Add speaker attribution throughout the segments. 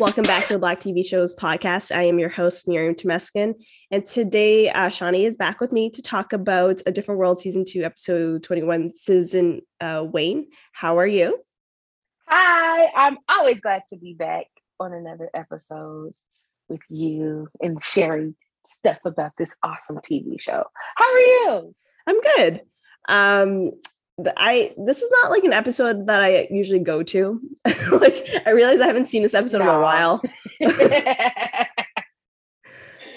Speaker 1: Welcome back to the Black TV Shows podcast. I am your host, Miriam Temeskin. And today, uh, Shawnee is back with me to talk about A Different World Season 2, Episode 21, Citizen uh, Wayne. How are you?
Speaker 2: Hi, I'm always glad to be back on another episode with you and sharing stuff about this awesome TV show. How are you?
Speaker 1: I'm good. Um, I this is not like an episode that I usually go to. like I realize I haven't seen this episode no. in a while.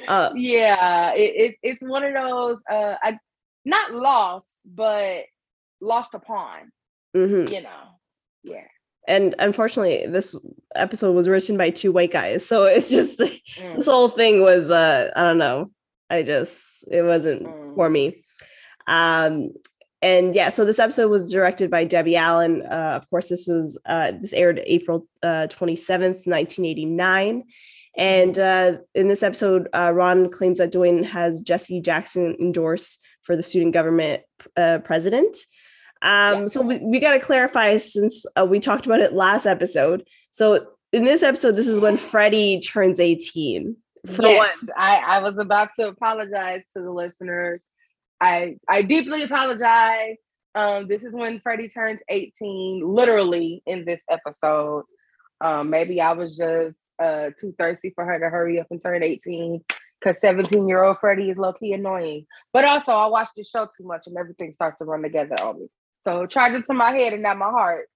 Speaker 2: uh, yeah, it, it, it's one of those uh I not lost, but lost upon. Mm-hmm. You know. Yeah.
Speaker 1: And unfortunately, this episode was written by two white guys. So it's just mm. this whole thing was uh I don't know. I just it wasn't mm. for me. Um and yeah, so this episode was directed by Debbie Allen. Uh, of course, this was uh, this aired April uh, twenty seventh, nineteen eighty nine. And uh, in this episode, uh, Ron claims that Dwayne has Jesse Jackson endorse for the student government uh, president. Um, yeah. So we, we got to clarify since we talked about it last episode. So in this episode, this is when Freddie turns 18.
Speaker 2: For yes, I, I was about to apologize to the listeners I I deeply apologize. Um, this is when Freddie turns 18, literally in this episode. Um, maybe I was just uh, too thirsty for her to hurry up and turn 18 because 17 year old Freddie is low key annoying. But also, I watched this show too much and everything starts to run together on me. So charge it to my head and not my heart.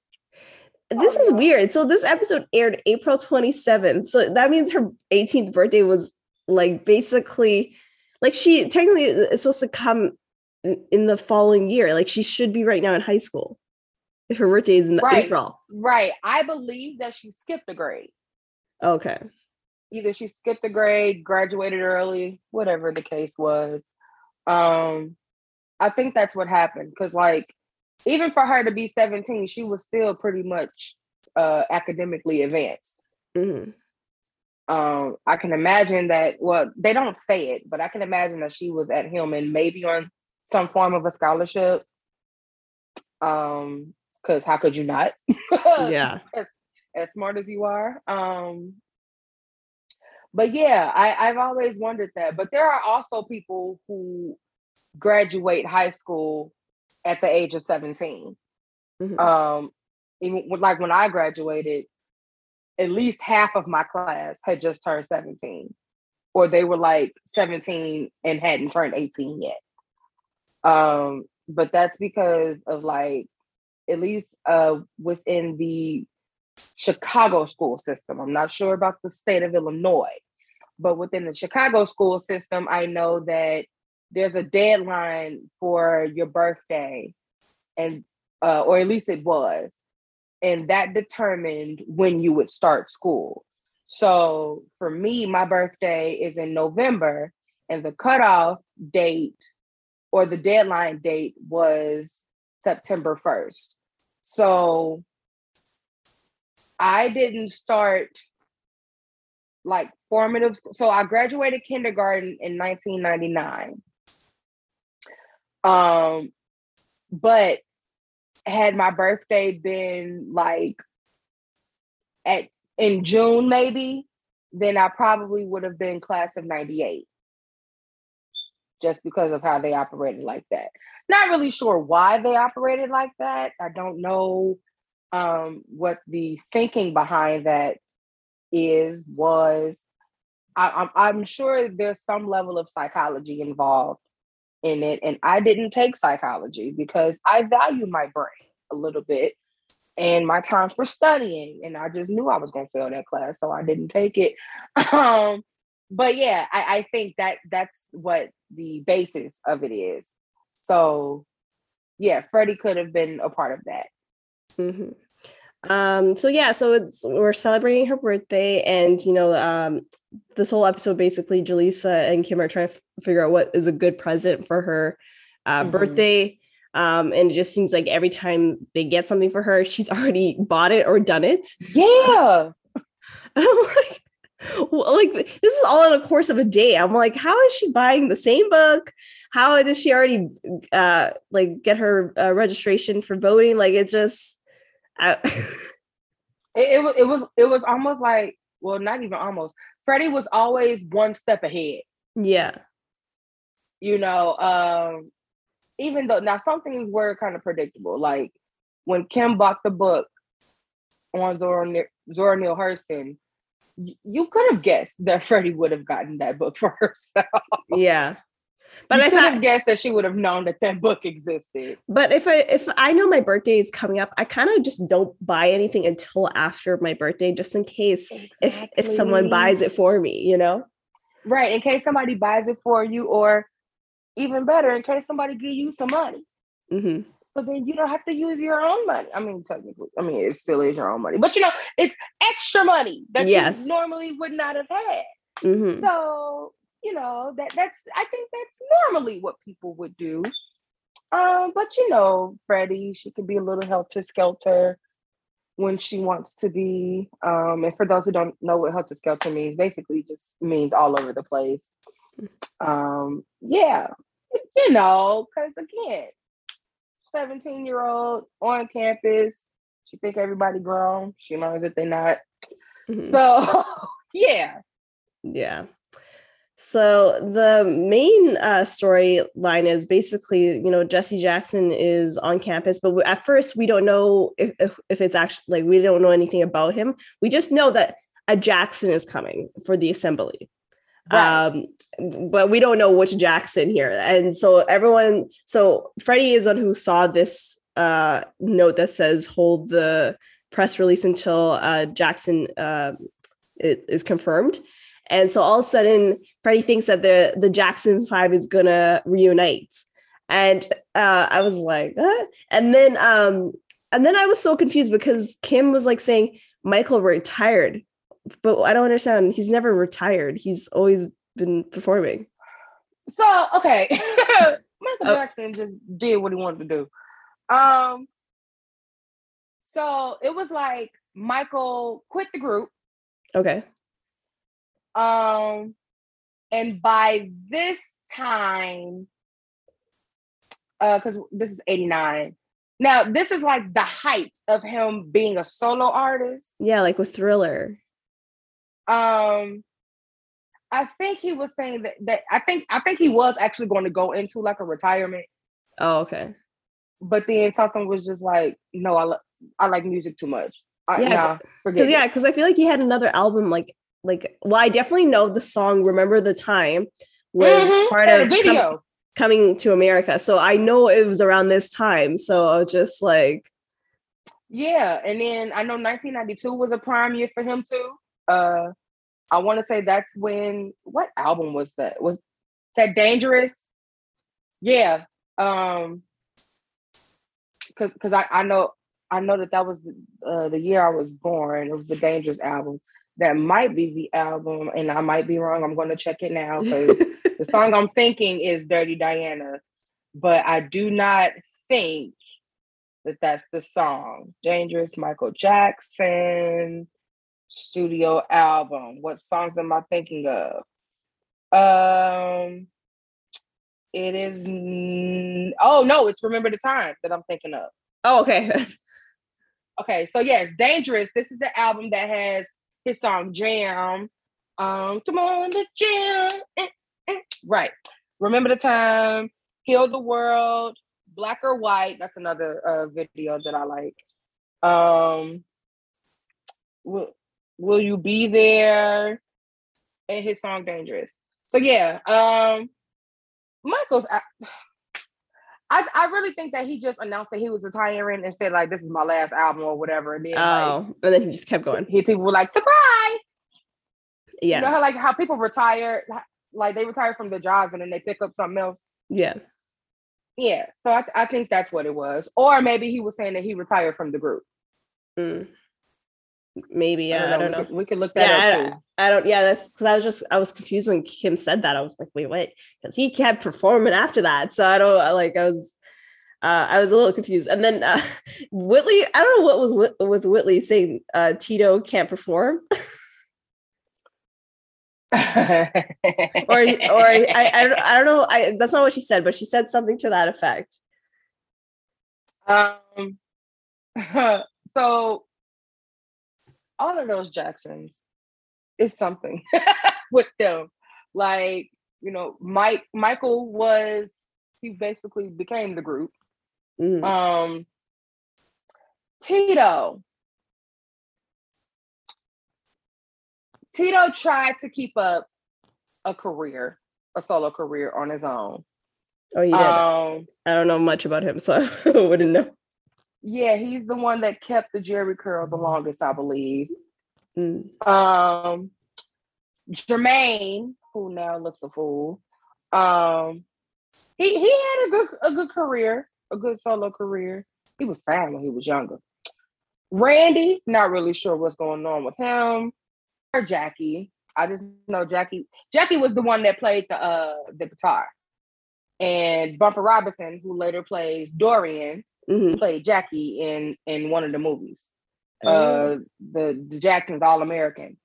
Speaker 1: This is weird. So this episode aired April 27th. So that means her 18th birthday was like basically like she technically is supposed to come in the following year. Like she should be right now in high school if her birthday is in
Speaker 2: right,
Speaker 1: April.
Speaker 2: Right. I believe that she skipped a grade.
Speaker 1: Okay.
Speaker 2: Either she skipped a grade, graduated early, whatever the case was. Um, I think that's what happened because, like, even for her to be 17, she was still pretty much uh, academically advanced. Mm-hmm. Um, I can imagine that. Well, they don't say it, but I can imagine that she was at Hillman, maybe on some form of a scholarship. Um, because how could you not?
Speaker 1: yeah.
Speaker 2: as, as smart as you are. Um, but yeah, I, I've always wondered that. But there are also people who graduate high school at the age of 17. Mm-hmm. Um, even like when I graduated, at least half of my class had just turned 17 or they were like 17 and hadn't turned 18 yet. Um but that's because of like at least uh within the chicago school system i'm not sure about the state of illinois but within the chicago school system i know that there's a deadline for your birthday and uh, or at least it was and that determined when you would start school. So for me, my birthday is in November, and the cutoff date or the deadline date was September 1st. So I didn't start like formative. So I graduated kindergarten in 1999. Um, but had my birthday been like at in June maybe, then I probably would have been class of 98. Just because of how they operated like that. Not really sure why they operated like that. I don't know um, what the thinking behind that is, was. I, I'm, I'm sure there's some level of psychology involved in it. And I didn't take psychology because I value my brain a little bit and my time for studying. And I just knew I was going to fail that class, so I didn't take it. Um, but yeah, I, I think that that's what the basis of it is. So yeah, Freddie could have been a part of that.
Speaker 1: Mm-hmm. Um, so yeah, so it's we're celebrating her birthday, and you know, um, this whole episode basically, Jaleesa and Kim are trying to figure out what is a good present for her uh, mm-hmm. birthday. Um, and it just seems like every time they get something for her, she's already bought it or done it.
Speaker 2: Yeah.
Speaker 1: I'm like, well, like this is all in the course of a day. I'm like, how is she buying the same book? How does she already uh like get her uh, registration for voting? Like it's just
Speaker 2: it, it was it was it was almost like well, not even almost. Freddie was always one step ahead.
Speaker 1: Yeah.
Speaker 2: You know, um, even though now some things were kind of predictable, like when Kim bought the book on Zora, Zora Neale Hurston, you could have guessed that Freddie would have gotten that book for herself.
Speaker 1: Yeah.
Speaker 2: But you I could have guessed that she would have known that that book existed.
Speaker 1: But if I if I know my birthday is coming up, I kind of just don't buy anything until after my birthday, just in case exactly. if if someone buys it for me, you know.
Speaker 2: Right, in case somebody buys it for you, or even better, in case somebody give you some money. Mm-hmm. But then you don't have to use your own money. I mean, technically, I mean, it still is your own money, but you know, it's extra money that yes. you normally would not have had. Mm-hmm. So you know that that's I think that's normally what people would do. Um, but you know, Freddie, she can be a little helter skelter when she wants to be. Um, and for those who don't know what helter skelter means, basically just means all over the place. Um, yeah, you know, because again, 17 year old on campus, she think everybody grown. She learns that they're not. Mm-hmm. So yeah.
Speaker 1: Yeah. So the main uh, storyline is basically, you know, Jesse Jackson is on campus, but we, at first we don't know if, if, if it's actually like we don't know anything about him. We just know that a Jackson is coming for the assembly. Right. Um, but we don't know which Jackson here. And so everyone, so Freddie is on who saw this uh, note that says hold the press release until uh, Jackson uh, is confirmed. And so all of a sudden, Freddie thinks that the the Jackson Five is gonna reunite, and uh, I was like, what? and then um, and then I was so confused because Kim was like saying Michael retired, but I don't understand. He's never retired. He's always been performing.
Speaker 2: So okay, Michael oh. Jackson just did what he wanted to do. Um, so it was like Michael quit the group.
Speaker 1: Okay.
Speaker 2: Um, and by this time, uh, because this is 89. Now, this is like the height of him being a solo artist.
Speaker 1: Yeah, like with Thriller.
Speaker 2: Um, I think he was saying that that I think I think he was actually going to go into like a retirement.
Speaker 1: Oh, okay.
Speaker 2: But then something was just like, no, I, I like music too much. I,
Speaker 1: yeah,
Speaker 2: nah,
Speaker 1: because yeah, because I feel like he had another album like like well i definitely know the song remember the time was mm-hmm. part of video com- coming to america so i know it was around this time so i was just like
Speaker 2: yeah and then i know 1992 was a prime year for him too uh i want to say that's when what album was that was that dangerous yeah um because because I, I know I know that that was the, uh, the year I was born. It was the Dangerous album that might be the album, and I might be wrong. I'm going to check it now because the song I'm thinking is Dirty Diana, but I do not think that that's the song. Dangerous Michael Jackson studio album. What songs am I thinking of? Um, it is. Oh no, it's Remember the Time that I'm thinking of.
Speaker 1: Oh, okay.
Speaker 2: okay, so yes, Dangerous. This is the album that has his song Jam. Um, come on, the jam. Eh, eh. Right. Remember the time, Heal the World, Black or White. That's another uh, video that I like. Um, will, you be there? And his song Dangerous. So yeah, um, Michael's. I, I, I really think that he just announced that he was retiring and said like this is my last album or whatever. And then
Speaker 1: oh, like, and then he just kept going.
Speaker 2: He people were like surprise.
Speaker 1: Yeah,
Speaker 2: you know how like how people retire, like they retire from their jobs and then they pick up something else.
Speaker 1: Yeah,
Speaker 2: yeah. So I I think that's what it was, or maybe he was saying that he retired from the group.
Speaker 1: Mm. Maybe yeah, I don't know.
Speaker 2: We, could, we could look that yeah,
Speaker 1: up too. I, I don't. Yeah, that's because I was just I was confused when Kim said that. I was like, wait, wait, because he kept performing after that. So I don't like. I was uh, I was a little confused. And then uh, Whitley, I don't know what was with, with Whitley saying uh, Tito can't perform. or or I, I, I don't know. I that's not what she said, but she said something to that effect.
Speaker 2: Um. So all of those Jacksons it's something with them. Like, you know, Mike Michael was he basically became the group. Mm. Um Tito. Tito tried to keep up a career, a solo career on his own.
Speaker 1: Oh, yeah. Um, I don't know much about him, so I wouldn't know.
Speaker 2: Yeah, he's the one that kept the Jheri curl the longest, I believe. Mm. Um, Jermaine, who now looks a fool. Um, he he had a good a good career, a good solo career. He was fine when he was younger. Randy, not really sure what's going on with him. Or Jackie. I just know Jackie. Jackie was the one that played the uh the guitar. And Bumper Robinson, who later plays Dorian, mm-hmm. played Jackie in in one of the movies. Uh oh. the the Jackson's All American.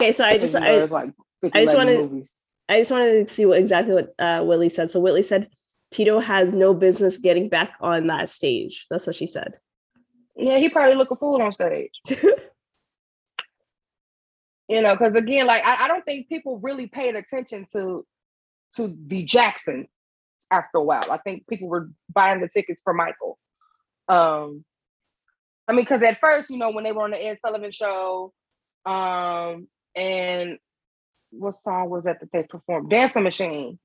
Speaker 1: Okay, so I just I, like I just wanted movies. I just wanted to see what exactly what uh Whitley said. So Whitley said Tito has no business getting back on that stage. That's what she said.
Speaker 2: Yeah, he probably look a fool on stage. you know, because again, like I, I, don't think people really paid attention to to the Jackson after a while. I think people were buying the tickets for Michael. Um, I mean, because at first, you know, when they were on the Ed Sullivan show, um, and what song was that that they performed? Dancing Machine.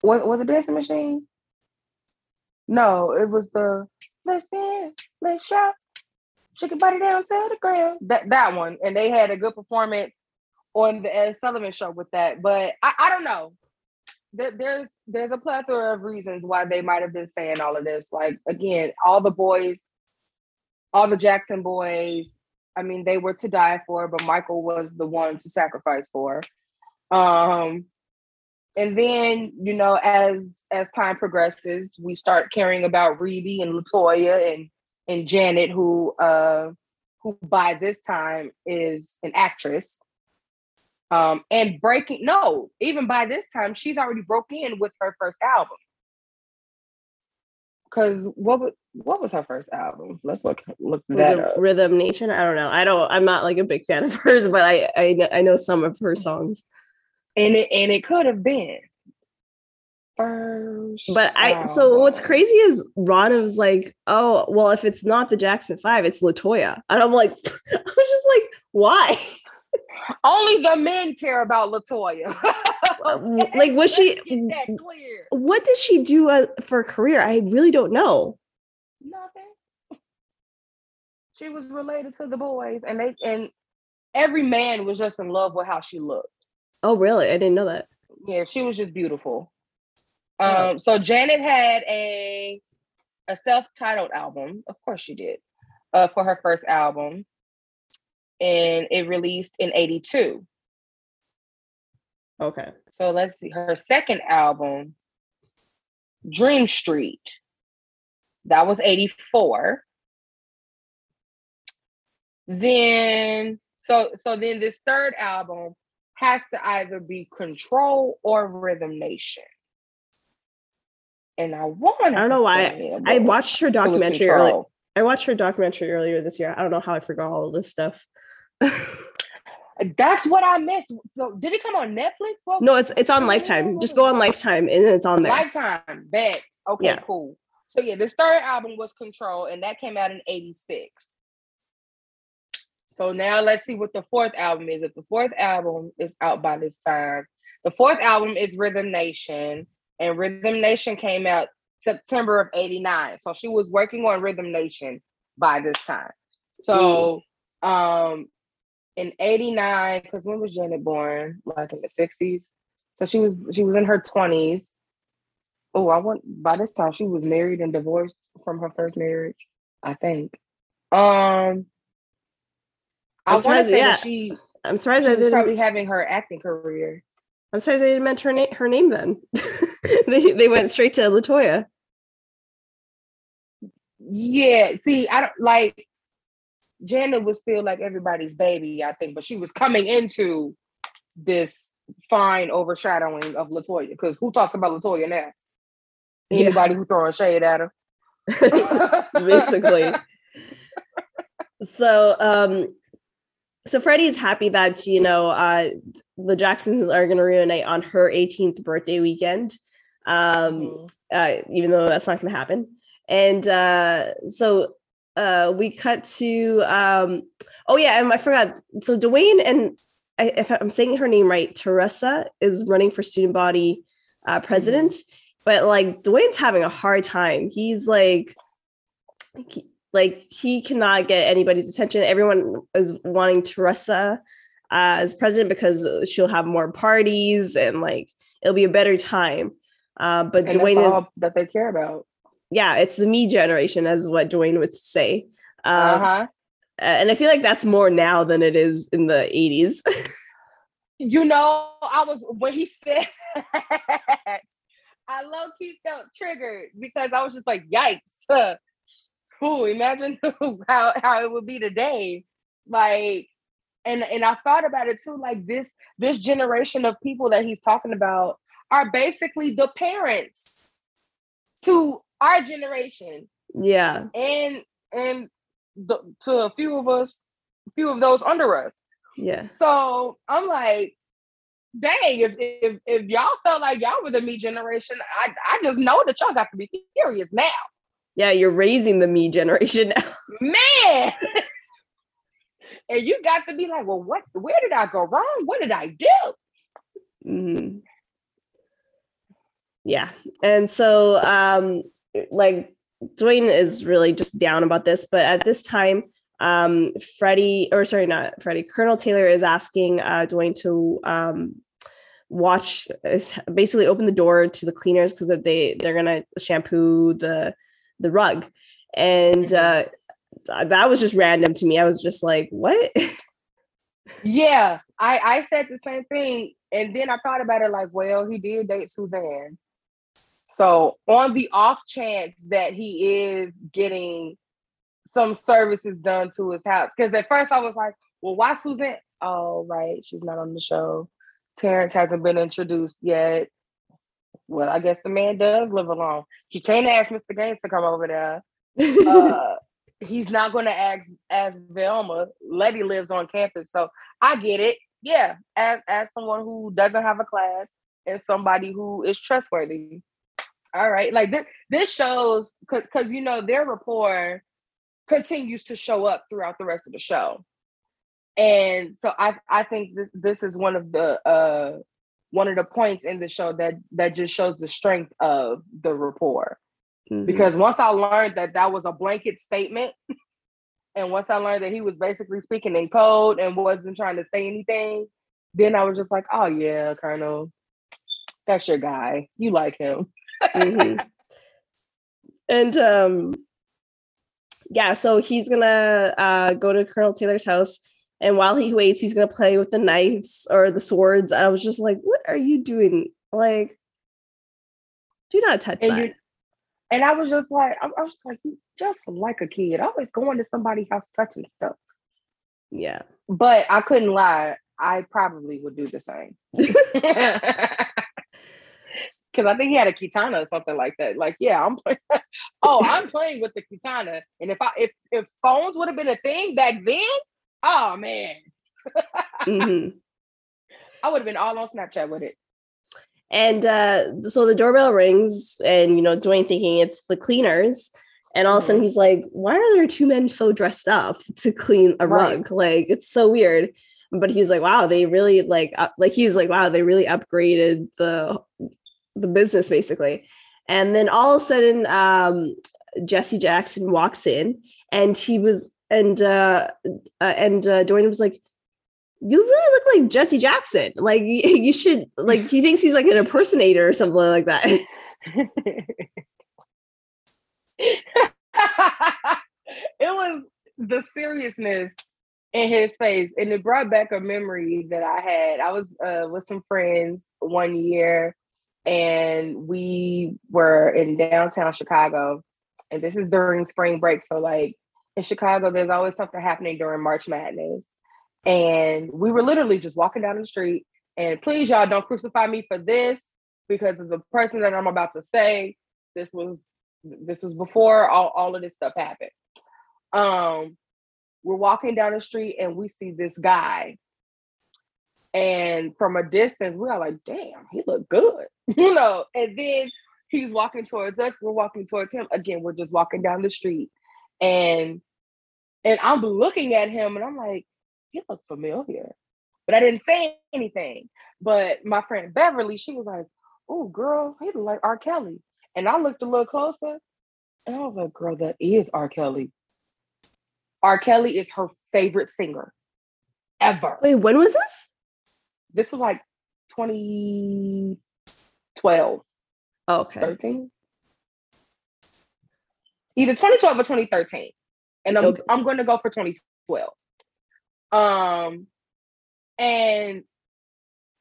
Speaker 2: What was it Dancing Machine? No, it was the let's dance, let's shop, shake your body down to the ground. That that one, and they had a good performance on the Ed Sullivan show with that. But I, I don't know. There, there's there's a plethora of reasons why they might have been saying all of this. Like again, all the boys, all the Jackson boys. I mean, they were to die for, but Michael was the one to sacrifice for. Um, and then you know as as time progresses we start caring about Rebbie and latoya and and janet who uh who by this time is an actress um and breaking no even by this time she's already broke in with her first album because what was what was her first album? Let's look look was that up.
Speaker 1: Rhythm Nation. I don't know. I don't. I'm not like a big fan of hers, but I I, I know some of her songs
Speaker 2: and it and it could have been first.
Speaker 1: But I so what's crazy is Ron was like, oh well, if it's not the Jackson Five, it's Latoya, and I'm like, I was just like, why?
Speaker 2: Only the men care about Latoya.
Speaker 1: okay, like, was she? What did she do uh, for a career? I really don't know.
Speaker 2: Nothing. She was related to the boys, and they and every man was just in love with how she looked.
Speaker 1: Oh, really? I didn't know that.
Speaker 2: Yeah, she was just beautiful. Um, so Janet had a a self-titled album. Of course she did. Uh, for her first album. And it released in 82.
Speaker 1: Okay.
Speaker 2: So let's see. Her second album, Dream Street. That was 84. Then so so then this third album has to either be Control or Rhythm Nation. And I want.
Speaker 1: I don't know why. I watched her documentary earlier. I watched her documentary earlier this year. I don't know how I forgot all of this stuff.
Speaker 2: That's what I missed. So, did it come on Netflix?
Speaker 1: What? No, it's it's on Lifetime. Just go on Lifetime and it's on there.
Speaker 2: Lifetime, bet. Okay, yeah. cool. So yeah, this third album was Control, and that came out in '86. So now let's see what the fourth album is. If the fourth album is out by this time, the fourth album is Rhythm Nation, and Rhythm Nation came out September of 89. So she was working on Rhythm Nation by this time. So um in 89, because when was Janet born? Like in the 60s. So she was she was in her 20s. Oh, I want by this time she was married and divorced from her first marriage, I think. Um I want to say yeah. that she. I'm surprised she I didn't. Probably having her acting career.
Speaker 1: I'm surprised they didn't mention her, na- her name then. they they went straight to Latoya.
Speaker 2: Yeah, see, I don't like. Janet was still like everybody's baby, I think, but she was coming into this fine overshadowing of Latoya. Because who talks about Latoya now? Anybody yeah. who throwing shade at her.
Speaker 1: Basically. so um so Freddie's happy that you know uh, the Jacksons are going to reunite on her 18th birthday weekend, um, mm-hmm. uh, even though that's not going to happen. And uh, so uh, we cut to um, oh yeah, and I forgot. So Dwayne and I, if I'm saying her name right, Teresa is running for student body uh, president, mm-hmm. but like Dwayne's having a hard time. He's like. He, like he cannot get anybody's attention. Everyone is wanting Teresa uh, as president because she'll have more parties and like it'll be a better time. Uh, but and Dwayne is
Speaker 2: that they care about.
Speaker 1: Yeah, it's the me generation, as what Dwayne would say. Um, uh-huh. And I feel like that's more now than it is in the 80s.
Speaker 2: you know, I was when he said I low key felt triggered because I was just like, yikes. Cool. Imagine how, how it would be today. Like, and and I thought about it too, like this this generation of people that he's talking about are basically the parents to our generation.
Speaker 1: Yeah.
Speaker 2: And and the, to a few of us, a few of those under us.
Speaker 1: Yeah.
Speaker 2: So I'm like, dang, if, if if y'all felt like y'all were the me generation, I I just know that y'all got to be furious now.
Speaker 1: Yeah, you're raising the me generation now.
Speaker 2: Man. and you got to be like, well, what where did I go wrong? What did I do?
Speaker 1: Mm-hmm. Yeah. And so um like Dwayne is really just down about this, but at this time, um, Freddie, or sorry, not Freddie, Colonel Taylor is asking uh, Dwayne to um, watch, is basically open the door to the cleaners because they they're gonna shampoo the the rug. And mm-hmm. uh, that was just random to me. I was just like, what?
Speaker 2: yeah, I, I said the same thing. And then I thought about it like, well, he did date Suzanne. So on the off chance that he is getting some services done to his house, because at first I was like, well, why Suzanne? Oh, right, she's not on the show. Terrence hasn't been introduced yet well, I guess the man does live alone. He can't ask Mr. Gaines to come over there. Uh, he's not going to ask ask Velma. Lettie lives on campus, so I get it. Yeah, as as someone who doesn't have a class and somebody who is trustworthy. All right, like this this shows because you know their rapport continues to show up throughout the rest of the show, and so I I think this this is one of the uh one of the points in the show that that just shows the strength of the rapport. Mm-hmm. Because once I learned that that was a blanket statement, and once I learned that he was basically speaking in code and wasn't trying to say anything, then I was just like, "Oh yeah, Colonel, that's your guy. You like him." Mm-hmm.
Speaker 1: And um, yeah, so he's gonna uh, go to Colonel Taylor's house and while he waits, he's gonna play with the knives or the swords. I was just like, "What are you doing? Like, do not touch
Speaker 2: and
Speaker 1: that."
Speaker 2: And I was just like, I, was just like, just like a kid, always going to somebody's house touching stuff.
Speaker 1: Yeah,
Speaker 2: but I couldn't lie. I probably would do the same. Because I think he had a katana or something like that. Like, yeah, I'm playing. oh, I'm playing with the katana. And if I if if phones would have been a thing back then, oh man. mm-hmm. I would have been all on Snapchat with it.
Speaker 1: And uh, so the doorbell rings, and you know, Dwayne thinking it's the cleaners. And all mm-hmm. of a sudden mm-hmm. he's like, why are there two men so dressed up to clean a right. rug? Like, it's so weird. But he's like, wow, they really like, uh, like he's like, wow, they really upgraded the the business basically. And then all of a sudden, um, Jesse Jackson walks in, and he was and uh, uh and uh, Dwayne was like, "You really look like Jesse Jackson. Like you, you should like." He thinks he's like an impersonator or something like that.
Speaker 2: it was the seriousness in his face, and it brought back a memory that I had. I was uh, with some friends one year, and we were in downtown Chicago, and this is during spring break, so like in Chicago, there's always something happening during March Madness. And we were literally just walking down the street. And please, y'all, don't crucify me for this because of the person that I'm about to say. This was this was before all, all of this stuff happened. Um, we're walking down the street and we see this guy. And from a distance, we are like, damn, he looked good. you know, and then he's walking towards us, we're walking towards him. Again, we're just walking down the street. And and I'm looking at him and I'm like, he looked familiar. But I didn't say anything. But my friend Beverly, she was like, oh girl, he looked like R. Kelly. And I looked a little closer and I was like, girl, that is R. Kelly. R. Kelly is her favorite singer ever.
Speaker 1: Wait, when was this?
Speaker 2: This was like 2012.
Speaker 1: Oh, okay.
Speaker 2: 13. Either 2012 or 2013. And I'm, okay. I'm going to go for 2012. Um, and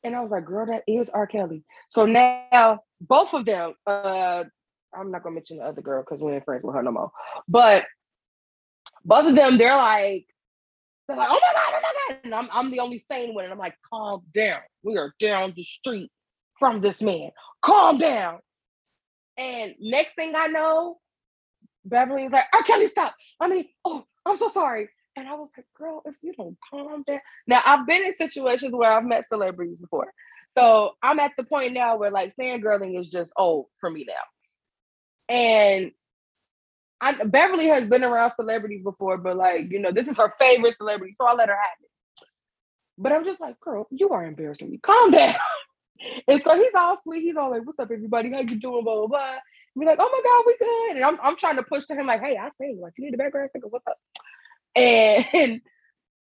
Speaker 2: and I was like, girl, that is R. Kelly. So now both of them, uh, I'm not gonna mention the other girl because we ain't friends with her no more. But both of them, they're like, they're like, oh my god, oh my god. And I'm I'm the only sane one. And I'm like, calm down. We are down the street from this man. Calm down. And next thing I know, Beverly is like, R. Kelly, stop. I mean, oh, I'm so sorry. And I was like, girl, if you don't calm down. Now, I've been in situations where I've met celebrities before. So I'm at the point now where like fangirling is just old for me now. And I, Beverly has been around celebrities before, but like, you know, this is her favorite celebrity. So I let her have it. But I'm just like, girl, you are embarrassing me. Calm down. and so he's all sweet. He's all like, what's up, everybody? How you doing? Blah, blah, blah. Be like, oh my God, we good. And I'm, I'm trying to push to him, like, hey, I sing. Like, you need a background singer? What's up? And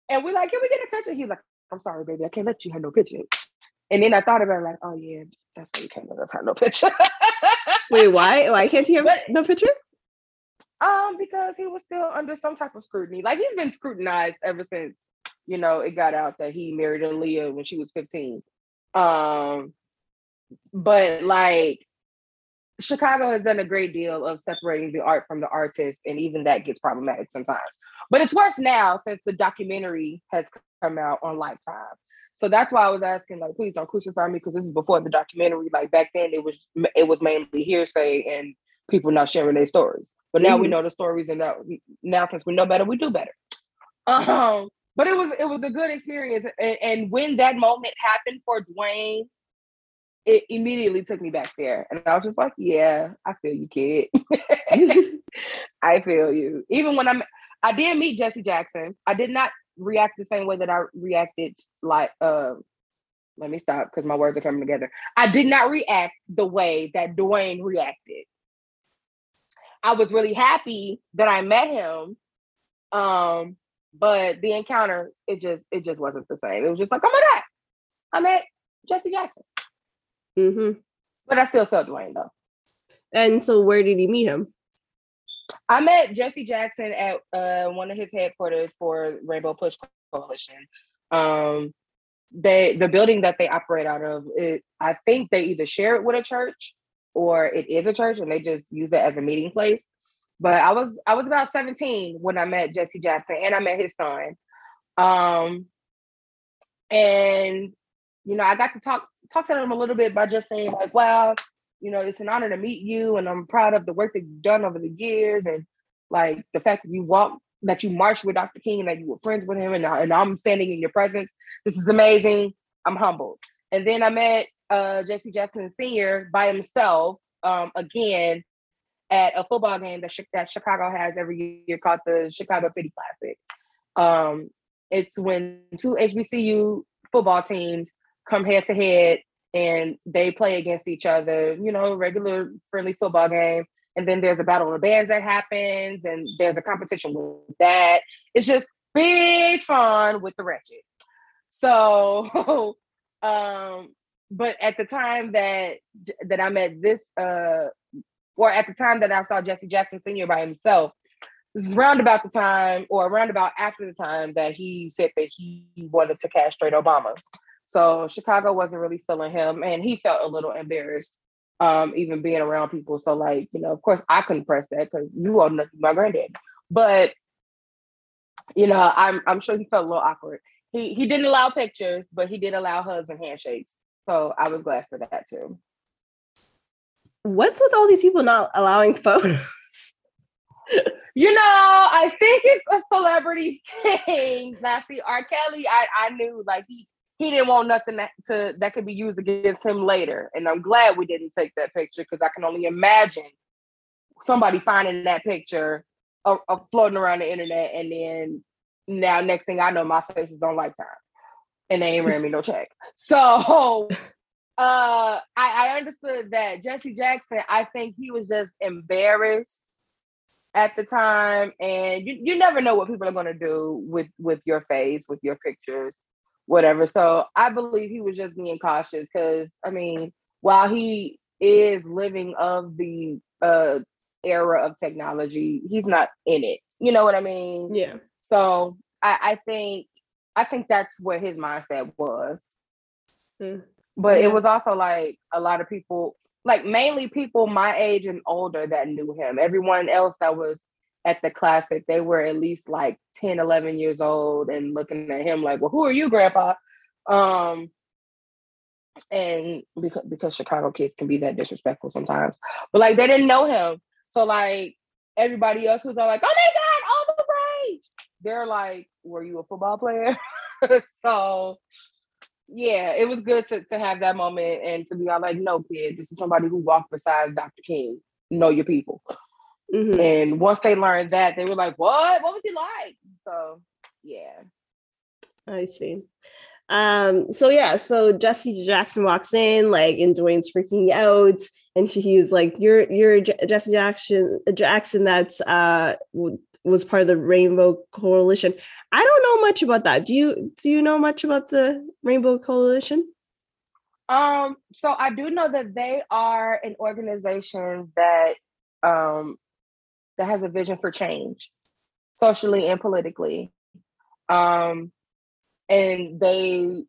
Speaker 2: and we're like, can we get a picture? He's like, I'm sorry, baby, I can't let you have no picture. And then I thought about it, like, oh yeah, that's why you can't let us have no picture.
Speaker 1: Wait, why? Why can't you have but, no picture?
Speaker 2: Um, because he was still under some type of scrutiny. Like he's been scrutinized ever since, you know, it got out that he married Aaliyah when she was 15. Um, but like Chicago has done a great deal of separating the art from the artist, and even that gets problematic sometimes. But it's worse now since the documentary has come out on Lifetime. So that's why I was asking, like, please don't crucify me because this is before the documentary. Like back then, it was it was mainly hearsay and people not sharing their stories. But now mm-hmm. we know the stories, and now, now since we know better, we do better. Um, but it was it was a good experience, and, and when that moment happened for Dwayne, it immediately took me back there. And I was just like, yeah, I feel you, kid. I feel you. Even when I'm I did meet Jesse Jackson. I did not react the same way that I reacted like uh let me stop because my words are coming together. I did not react the way that Dwayne reacted. I was really happy that I met him. Um, but the encounter, it just it just wasn't the same. It was just like, oh my God, I met Jesse Jackson.
Speaker 1: Mm-hmm.
Speaker 2: But I still felt Dwayne though.
Speaker 1: And so where did you meet him?
Speaker 2: I met Jesse Jackson at uh, one of his headquarters for Rainbow Push Coalition. Um, they the building that they operate out of, it, I think they either share it with a church or it is a church, and they just use it as a meeting place. But I was I was about 17 when I met Jesse Jackson, and I met his son. Um, and you know, I got to talk talk to them a little bit by just saying like, "Wow, you know, it's an honor to meet you, and I'm proud of the work that you've done over the years, and like the fact that you walked, that you marched with Dr. King, and that you were friends with him, and, and I'm standing in your presence. This is amazing. I'm humbled. And then I met uh, Jackson Sr. by himself um, again at a football game that, that Chicago has every year called the Chicago City Classic. Um, it's when two HBCU football teams come head to head and they play against each other, you know, regular friendly football game. And then there's a battle of the bands that happens, and there's a competition with that. It's just big fun with the wretched. So, um, but at the time that that I met this, uh, or at the time that I saw Jesse Jackson Sr. by himself, this is around about the time, or around about after the time that he said that he wanted to castrate Obama. So Chicago wasn't really feeling him, and he felt a little embarrassed, um, even being around people. So like, you know, of course, I couldn't press that because you are my granddad. But you know, I'm I'm sure he felt a little awkward. He he didn't allow pictures, but he did allow hugs and handshakes. So I was glad for that too.
Speaker 1: What's with all these people not allowing photos?
Speaker 2: You know, I think it's a celebrity thing. Now, see, R. Kelly, I, I knew like he he didn't want nothing that to that could be used against him later, and I'm glad we didn't take that picture because I can only imagine somebody finding that picture of, of floating around the internet, and then now next thing I know, my face is on Lifetime, and they ain't ran me no check. So uh, I, I understood that Jesse Jackson, I think he was just embarrassed at the time, and you, you never know what people are gonna do with with your face, with your pictures, whatever. So I believe he was just being cautious because I mean, while he is living of the uh era of technology, he's not in it. You know what I mean?
Speaker 1: Yeah.
Speaker 2: So I, I think I think that's where his mindset was. Mm. But yeah. it was also like a lot of people, like mainly people my age and older that knew him. Everyone else that was at the classic, they were at least like 10, 11 years old and looking at him like, well, who are you, grandpa? Um, and because because Chicago kids can be that disrespectful sometimes, but like they didn't know him, so like everybody else was all like, "Oh my god, all the rage!" They're like, "Were you a football player?" so yeah, it was good to, to have that moment and to be all like, no, kid, this is somebody who walked besides Dr. King. Know your people. Mm-hmm. And once they learned that, they were like, what? What was he like? So, yeah.
Speaker 1: I see. Um, so yeah, so Jesse Jackson walks in, like, and Dwayne's freaking out, and she, he's like, "You're you're J- Jesse Jackson Jackson that's uh was part of the Rainbow Coalition. I don't know much about that. Do you do you know much about the Rainbow Coalition?
Speaker 2: Um, so I do know that they are an organization that um that has a vision for change socially and politically. Um and they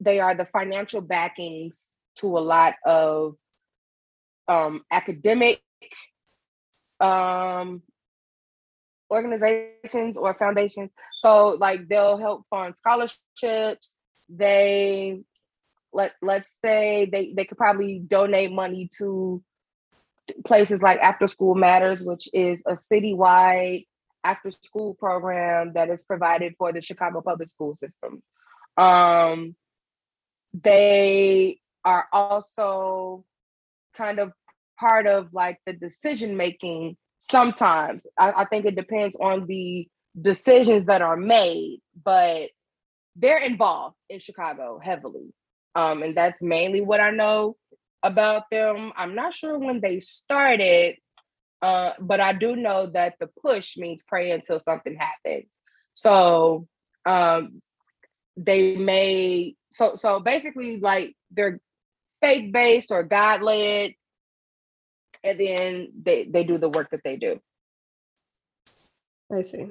Speaker 2: they are the financial backings to a lot of um academic um organizations or foundations. So like they'll help fund scholarships. They let let's say they they could probably donate money to places like After School Matters, which is a citywide after school program that is provided for the Chicago public school system. Um, they are also kind of part of like the decision making sometimes. I, I think it depends on the decisions that are made but they're involved in chicago heavily. Um, and that's mainly what i know about them. I'm not sure when they started uh, but i do know that the push means pray until something happens. So um, they may so so basically like they're faith based or god led and then they they do the work that they do.
Speaker 1: I see.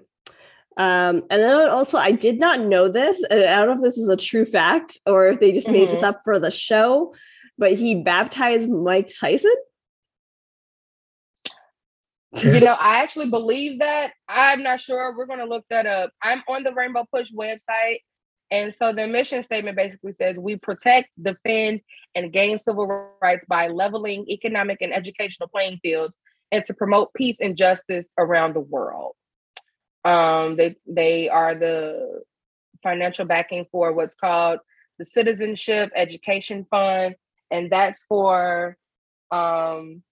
Speaker 1: Um, and then also, I did not know this, and I don't know if this is a true fact or if they just mm-hmm. made this mm-hmm. up for the show, but he baptized Mike Tyson.
Speaker 2: You know, I actually believe that. I'm not sure. We're going to look that up. I'm on the Rainbow Push website and so their mission statement basically says we protect, defend, and gain civil rights by leveling economic and educational playing fields and to promote peace and justice around the world. Um, they they are the financial backing for what's called the Citizenship Education Fund, and that's for um,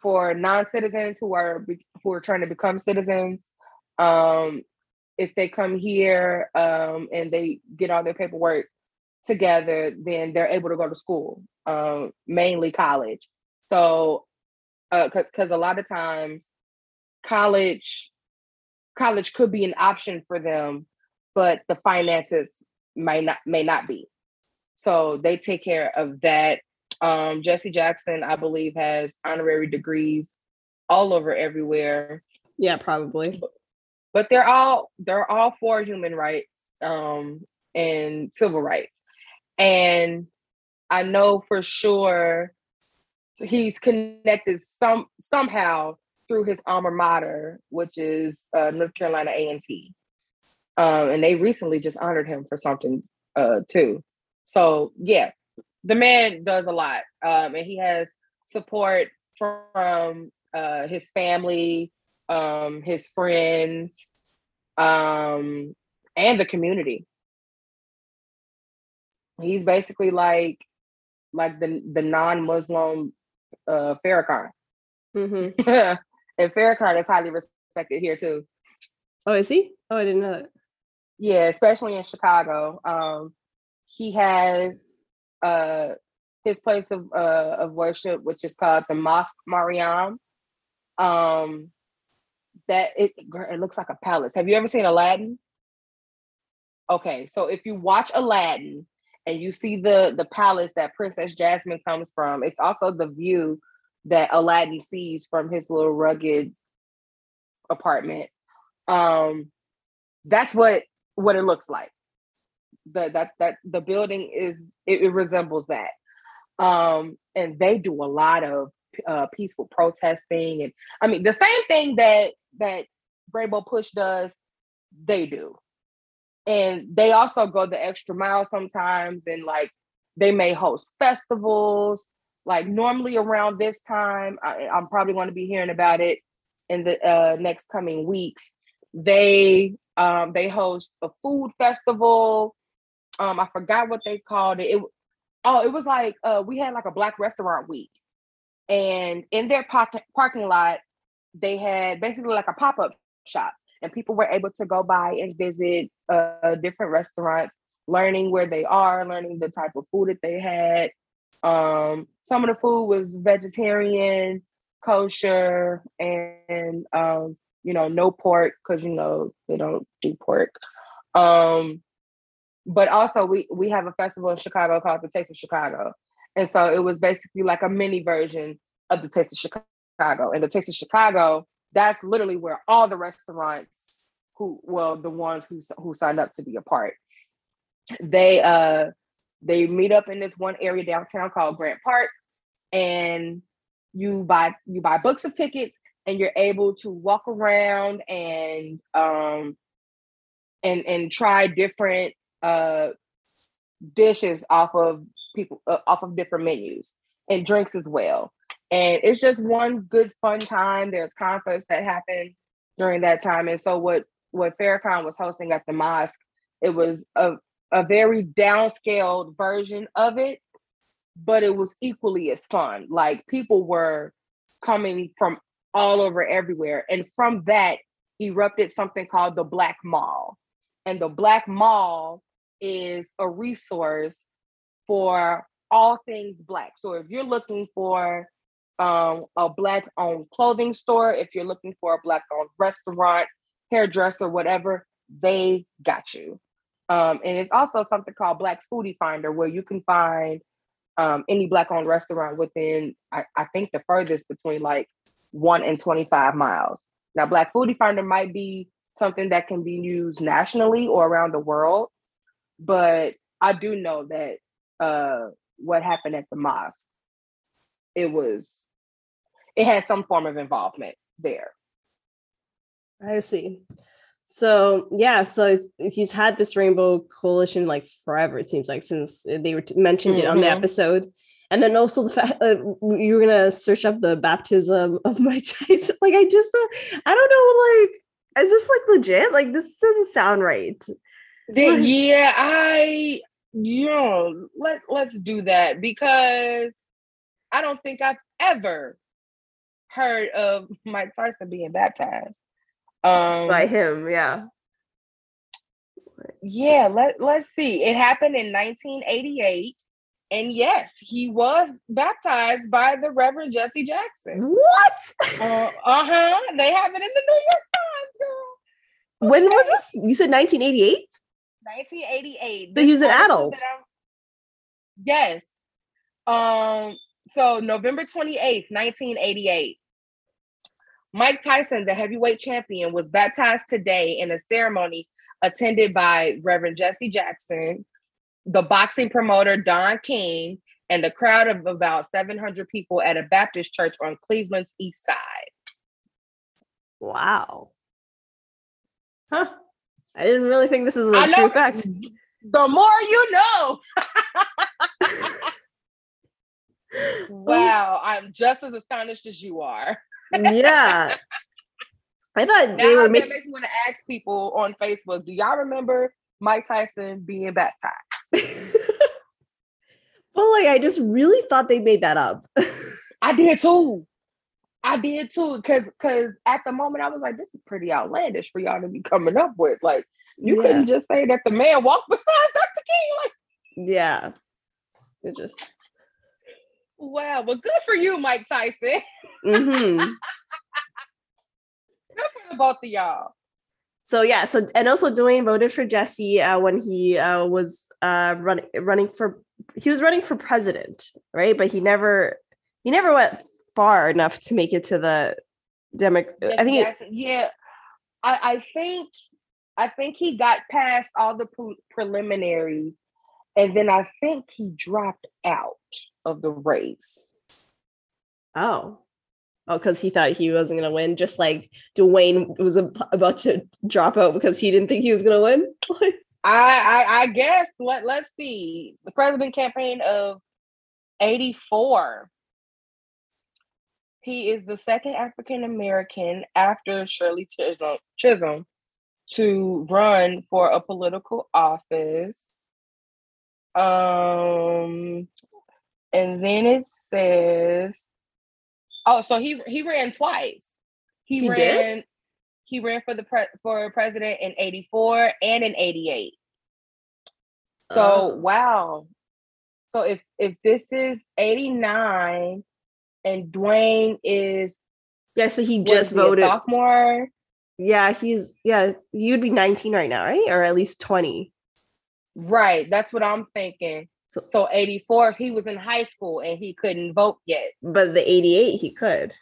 Speaker 2: for non-citizens who are who are trying to become citizens um, if they come here um, and they get all their paperwork together, then they're able to go to school, um, mainly college. So, because uh, a lot of times, college college could be an option for them, but the finances may not may not be. So they take care of that. Um, Jesse Jackson, I believe, has honorary degrees all over everywhere.
Speaker 1: Yeah, probably
Speaker 2: but they're all they're all for human rights um, and civil rights. And I know for sure he's connected some somehow through his alma mater, which is uh, North Carolina A and T, um, and they recently just honored him for something uh, too. So yeah, the man does a lot, um, and he has support from uh, his family, um, his friends, um, and the community. He's basically like like the the non-Muslim uh Farrakhan. Mm-hmm. and Farrakhan is highly respected here too.
Speaker 1: Oh, is he? Oh, I didn't know that.
Speaker 2: Yeah, especially in Chicago. Um, he has uh his place of uh of worship, which is called the Mosque Maryam. Um, that it it looks like a palace. Have you ever seen Aladdin? Okay, so if you watch Aladdin and you see the the palace that Princess Jasmine comes from, it's also the view that Aladdin sees from his little rugged apartment. Um, that's what what it looks like. That that that the building is it, it resembles that. Um, and they do a lot of uh, peaceful protesting, and I mean the same thing that that Rainbow Push does, they do. And they also go the extra mile sometimes and like they may host festivals. Like normally around this time, I, am probably going to be hearing about it in the uh, next coming weeks. They um, they host a food festival. Um, I forgot what they called it. it oh, it was like uh, we had like a black restaurant week, and in their park- parking lot, they had basically like a pop up shop, and people were able to go by and visit uh, different restaurants, learning where they are, learning the type of food that they had. Um, some of the food was vegetarian, kosher, and um, you know, no pork because you know they don't do pork. Um, but also we we have a festival in Chicago called the Taste of Chicago, and so it was basically like a mini version of the Taste of Chicago. And the Taste of Chicago, that's literally where all the restaurants who, well, the ones who who signed up to be a part, they uh they meet up in this one area downtown called Grant Park, and you buy you buy books of tickets and you're able to walk around and um and and try different uh dishes off of people uh, off of different menus and drinks as well. And it's just one good fun time. There's concerts that happen during that time. And so what what Farrakhan was hosting at the mosque it was a, a very downscaled version of it but it was equally as fun. Like people were coming from all over everywhere. And from that erupted something called the black mall. And the black mall is a resource for all things black. So if you're looking for um, a black owned clothing store, if you're looking for a black owned restaurant, hairdresser, whatever, they got you. Um, and it's also something called Black Foodie Finder, where you can find um, any black owned restaurant within, I, I think, the furthest between like one and 25 miles. Now, Black Foodie Finder might be something that can be used nationally or around the world but I do know that uh, what happened at the mosque, it was, it had some form of involvement there.
Speaker 1: I see. So yeah, so he's had this Rainbow Coalition like forever. It seems like since they were t- mentioned mm-hmm. it on the mm-hmm. episode, and then also the fact uh, you were gonna search up the baptism of Mike Tyson. Like I just, uh, I don't know. Like, is this like legit? Like this doesn't sound right
Speaker 2: yeah, I know, let let's do that because I don't think I've ever heard of Mike Tyson being baptized.
Speaker 1: Um by him, yeah.
Speaker 2: Yeah, let let's see. It happened in 1988. And yes, he was baptized by the Reverend Jesse Jackson.
Speaker 1: What?
Speaker 2: uh huh. They have it in the New York Times, girl.
Speaker 1: Okay. When was this? You said 1988?
Speaker 2: 1988.
Speaker 1: So he's an adult.
Speaker 2: Yes. Um. So November 28th, 1988. Mike Tyson, the heavyweight champion, was baptized today in a ceremony attended by Reverend Jesse Jackson, the boxing promoter Don King, and a crowd of about 700 people at a Baptist church on Cleveland's east side.
Speaker 1: Wow. Huh. I didn't really think this is a true fact.
Speaker 2: The more you know. wow, I'm just as astonished as you are.
Speaker 1: yeah. I thought
Speaker 2: now
Speaker 1: they were
Speaker 2: that
Speaker 1: making.
Speaker 2: makes me want to ask people on Facebook, do y'all remember Mike Tyson being baptized?
Speaker 1: well, like I just really thought they made that up.
Speaker 2: I did too. I did too, because because at the moment I was like, this is pretty outlandish for y'all to be coming up with. Like, you
Speaker 1: yeah.
Speaker 2: couldn't just say that the man walked beside Dr. King. Like,
Speaker 1: yeah. It just.
Speaker 2: wow, well, good for you, Mike Tyson.
Speaker 1: Mm-hmm.
Speaker 2: good for the both of y'all.
Speaker 1: So yeah, so and also Dwayne voted for Jesse uh, when he uh, was uh, running running for he was running for president, right? But he never he never went far enough to make it to the Demo- uh, I think it,
Speaker 2: yeah, I, I think I think he got past all the pre- preliminaries, and then I think he dropped out of the race.
Speaker 1: oh oh because he thought he wasn't gonna win, just like Dwayne was ab- about to drop out because he didn't think he was gonna win.
Speaker 2: I, I I guess let let's see the president campaign of eighty four. He is the second African American after Shirley Chisholm, Chisholm to run for a political office. Um, and then it says, oh, so he he ran twice. He,
Speaker 1: He
Speaker 2: ran.
Speaker 1: did?
Speaker 2: He ran for the pre- for president in eighty four and in eighty eight. So
Speaker 1: Oh.
Speaker 2: wow. So if if this is eighty nine, and Dwayne is
Speaker 1: yeah, so he just
Speaker 2: is he, a
Speaker 1: voted.
Speaker 2: sophomore.
Speaker 1: Yeah, he's yeah, you'd be 19 right now, right? Or at least 20.
Speaker 2: Right, that's what I'm thinking.
Speaker 1: So,
Speaker 2: So 84, he was in high school and he couldn't vote yet.
Speaker 1: but the 88 he could.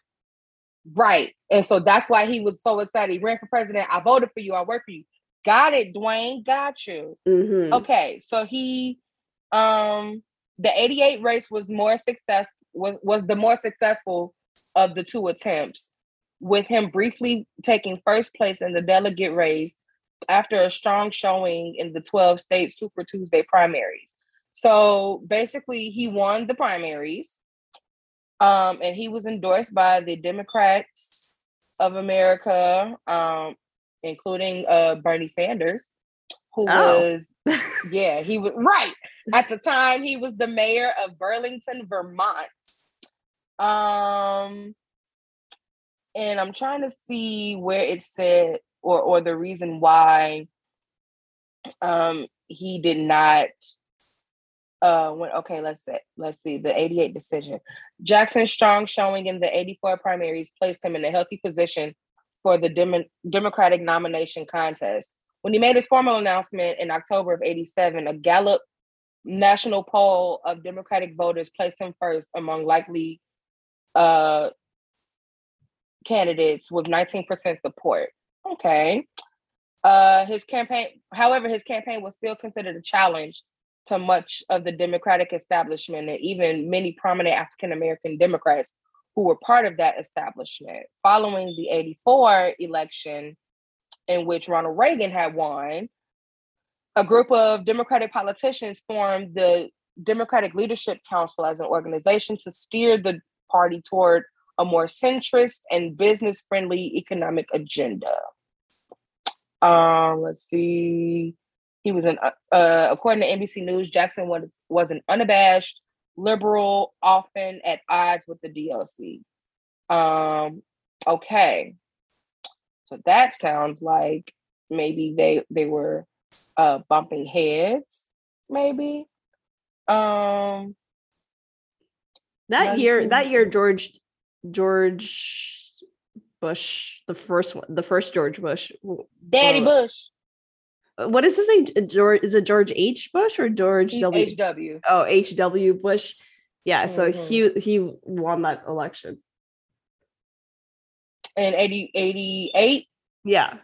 Speaker 2: Right. And so that's why he was so excited. He ran for president. I voted for you. I work for you. Got it, Dwayne. Got you.
Speaker 1: hmm
Speaker 2: Okay. So he um the 88 race was more success was was the more successful of the two attempts, with him briefly taking first place in the delegate race after a strong showing in the 12 state Super Tuesday primaries. So basically, he won the primaries, um, and he was endorsed by the Democrats of America, um, including uh, Bernie Sanders, who
Speaker 1: Oh.
Speaker 2: was, yeah, he was right at the time. He was the mayor of Burlington, Vermont. Um, and I'm trying to see where it said or or the reason why um he did not uh when okay let's say let's see the 88 decision jackson's strong showing in the 84 primaries placed him in a healthy position for the Demo- democratic nomination contest when he made his formal announcement in october of 87 a gallup national poll of democratic voters placed him first among likely uh candidates with 19% support okay uh, his campaign, however, his campaign was still considered a challenge to much of the Democratic establishment and even many prominent African American Democrats who were part of that establishment. Following the 84 election, in which Ronald Reagan had won, a group of Democratic politicians formed the Democratic Leadership Council as an organization to steer the party toward a more centrist and business friendly economic agenda. Um, let's see. He was an, uh, according to NBC News, Jackson was was an unabashed liberal, often at odds with the DLC. Um, okay, so that sounds like maybe they they were uh bumping heads, maybe. Um,
Speaker 1: That year,
Speaker 2: 19
Speaker 1: that year, George George Bush, the first one, the first George Bush.
Speaker 2: Daddy
Speaker 1: Well,
Speaker 2: Bush,
Speaker 1: What is his name? George is it George H. Bush or George
Speaker 2: he's
Speaker 1: W? Oh, H. W. Bush. Yeah, so
Speaker 2: Mhm.
Speaker 1: he he won that election.
Speaker 2: In 80, 88.
Speaker 1: Yeah,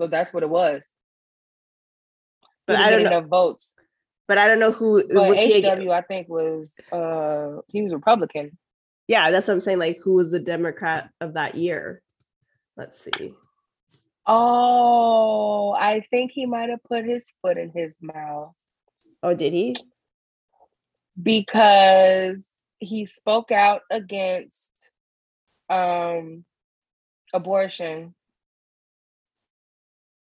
Speaker 2: So that's what it was.
Speaker 1: but I don't know.
Speaker 2: votes.
Speaker 1: But I don't know who
Speaker 2: But
Speaker 1: was.
Speaker 2: HW, I think, was uh he was Republican.
Speaker 1: Yeah, that's what I'm saying. Like, who was the Democrat of that year? Let's see.
Speaker 2: Oh, I think he might have put his foot in his mouth
Speaker 1: Oh, did he?
Speaker 2: because he spoke out against um abortion.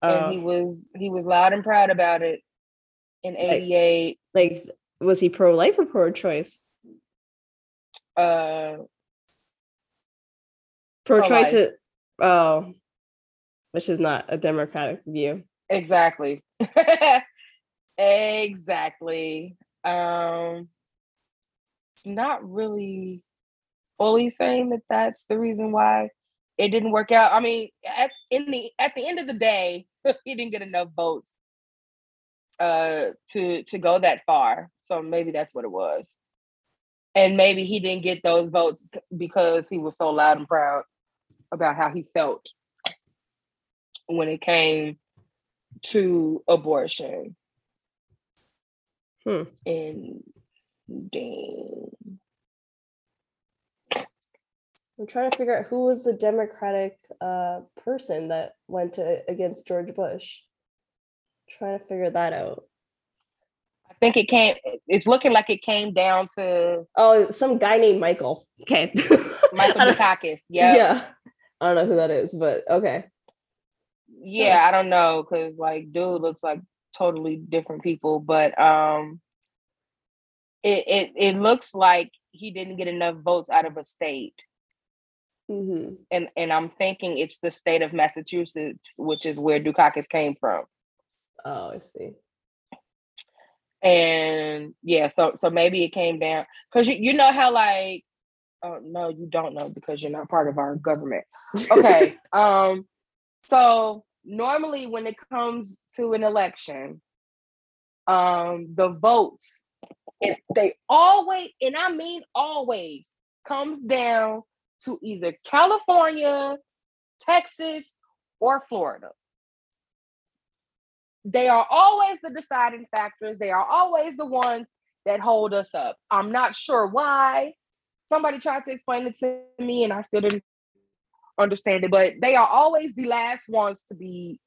Speaker 2: and he
Speaker 1: Uh,
Speaker 2: was he was loud and proud about it in 88
Speaker 1: like, was he pro life or pro choice?
Speaker 2: uh
Speaker 1: Pro choice.
Speaker 2: Pro-life.
Speaker 1: Oh, which is not a democratic view.
Speaker 2: exactly exactly um not really fully saying that that's the reason why it didn't work out i mean at in the at the end of the day he didn't get enough votes uh to to go that far so maybe that's what it was and maybe he didn't get those votes because he was so loud and proud about how he felt when it came to abortion
Speaker 1: Hmm.
Speaker 2: and dang.
Speaker 1: I'm trying to figure out who was the Democratic uh, person that went to against George Bush. Trying to figure that out.
Speaker 2: I think it came. It's looking like it came down to
Speaker 1: Oh, some guy named Michael. Okay.
Speaker 2: Michael Dukakis. Yeah, yeah,
Speaker 1: Yeah. I don't know who that is, but okay.
Speaker 2: Yeah, I don't know because like dude looks like totally different people, but um, it it it looks like he didn't get enough votes out of a state,
Speaker 1: hmm
Speaker 2: and and I'm thinking it's the state of Massachusetts, which is where Dukakis came from.
Speaker 1: Oh, I see.
Speaker 2: and yeah so so maybe it came down because you, you know how like oh no you don't know because you're not part of our government okay um so normally when it comes to an election um the votes if they always and i mean always comes down to either california texas or florida they are always the deciding factors. They are always the ones that hold us up. I'm not sure why. Somebody tried to explain it to me and I still didn't understand it, but they are always the last ones to be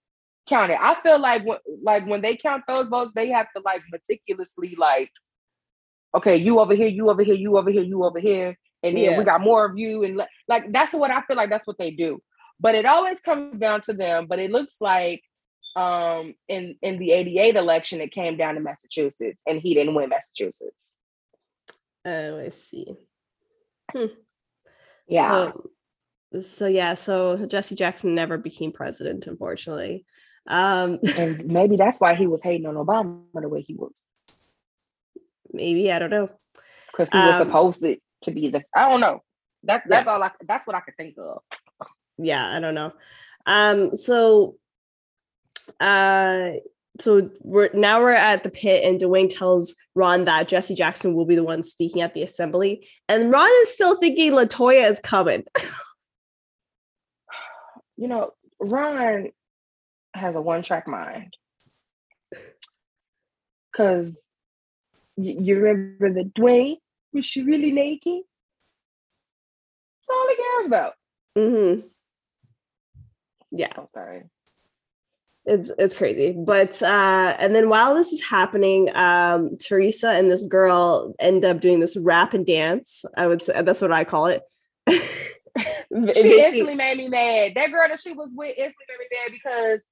Speaker 2: counted. I feel like when like when they count those votes, they have to like meticulously like, okay, you over here, you over here, you over here, you over here, and then
Speaker 1: Yeah.
Speaker 2: we got more of you, and like, that's what I feel like that's what they do. But it always comes down to them. But it looks like um in in the 88 election it came down to massachusetts and he didn't win massachusetts
Speaker 1: Oh, I see.
Speaker 2: yeah
Speaker 1: So, so yeah, so Jesse Jackson never became president, unfortunately. Um,
Speaker 2: and maybe that's why he was hating on obama the way he was
Speaker 1: maybe I don't know.
Speaker 2: Because he was
Speaker 1: Um,
Speaker 2: supposed to, to be the i don't know. That that's all i that's what i could think of.
Speaker 1: Yeah i don't know. Um so uh so we're now we're at the pit and Dwayne tells Ron that Jesse Jackson will be the one speaking at the assembly and Ron is still thinking Latoya is coming.
Speaker 2: You know ron has a one-track mind. Because you remember the dwayne was she really naked? That's all he cares about.
Speaker 1: Hmm yeah.
Speaker 2: Okay
Speaker 1: it's it's crazy. But uh and then while this is happening um teresa and this girl end up doing this rap and dance. I would say that's what i call it. It
Speaker 2: she instantly made me mad. That girl that she was with instantly made me mad because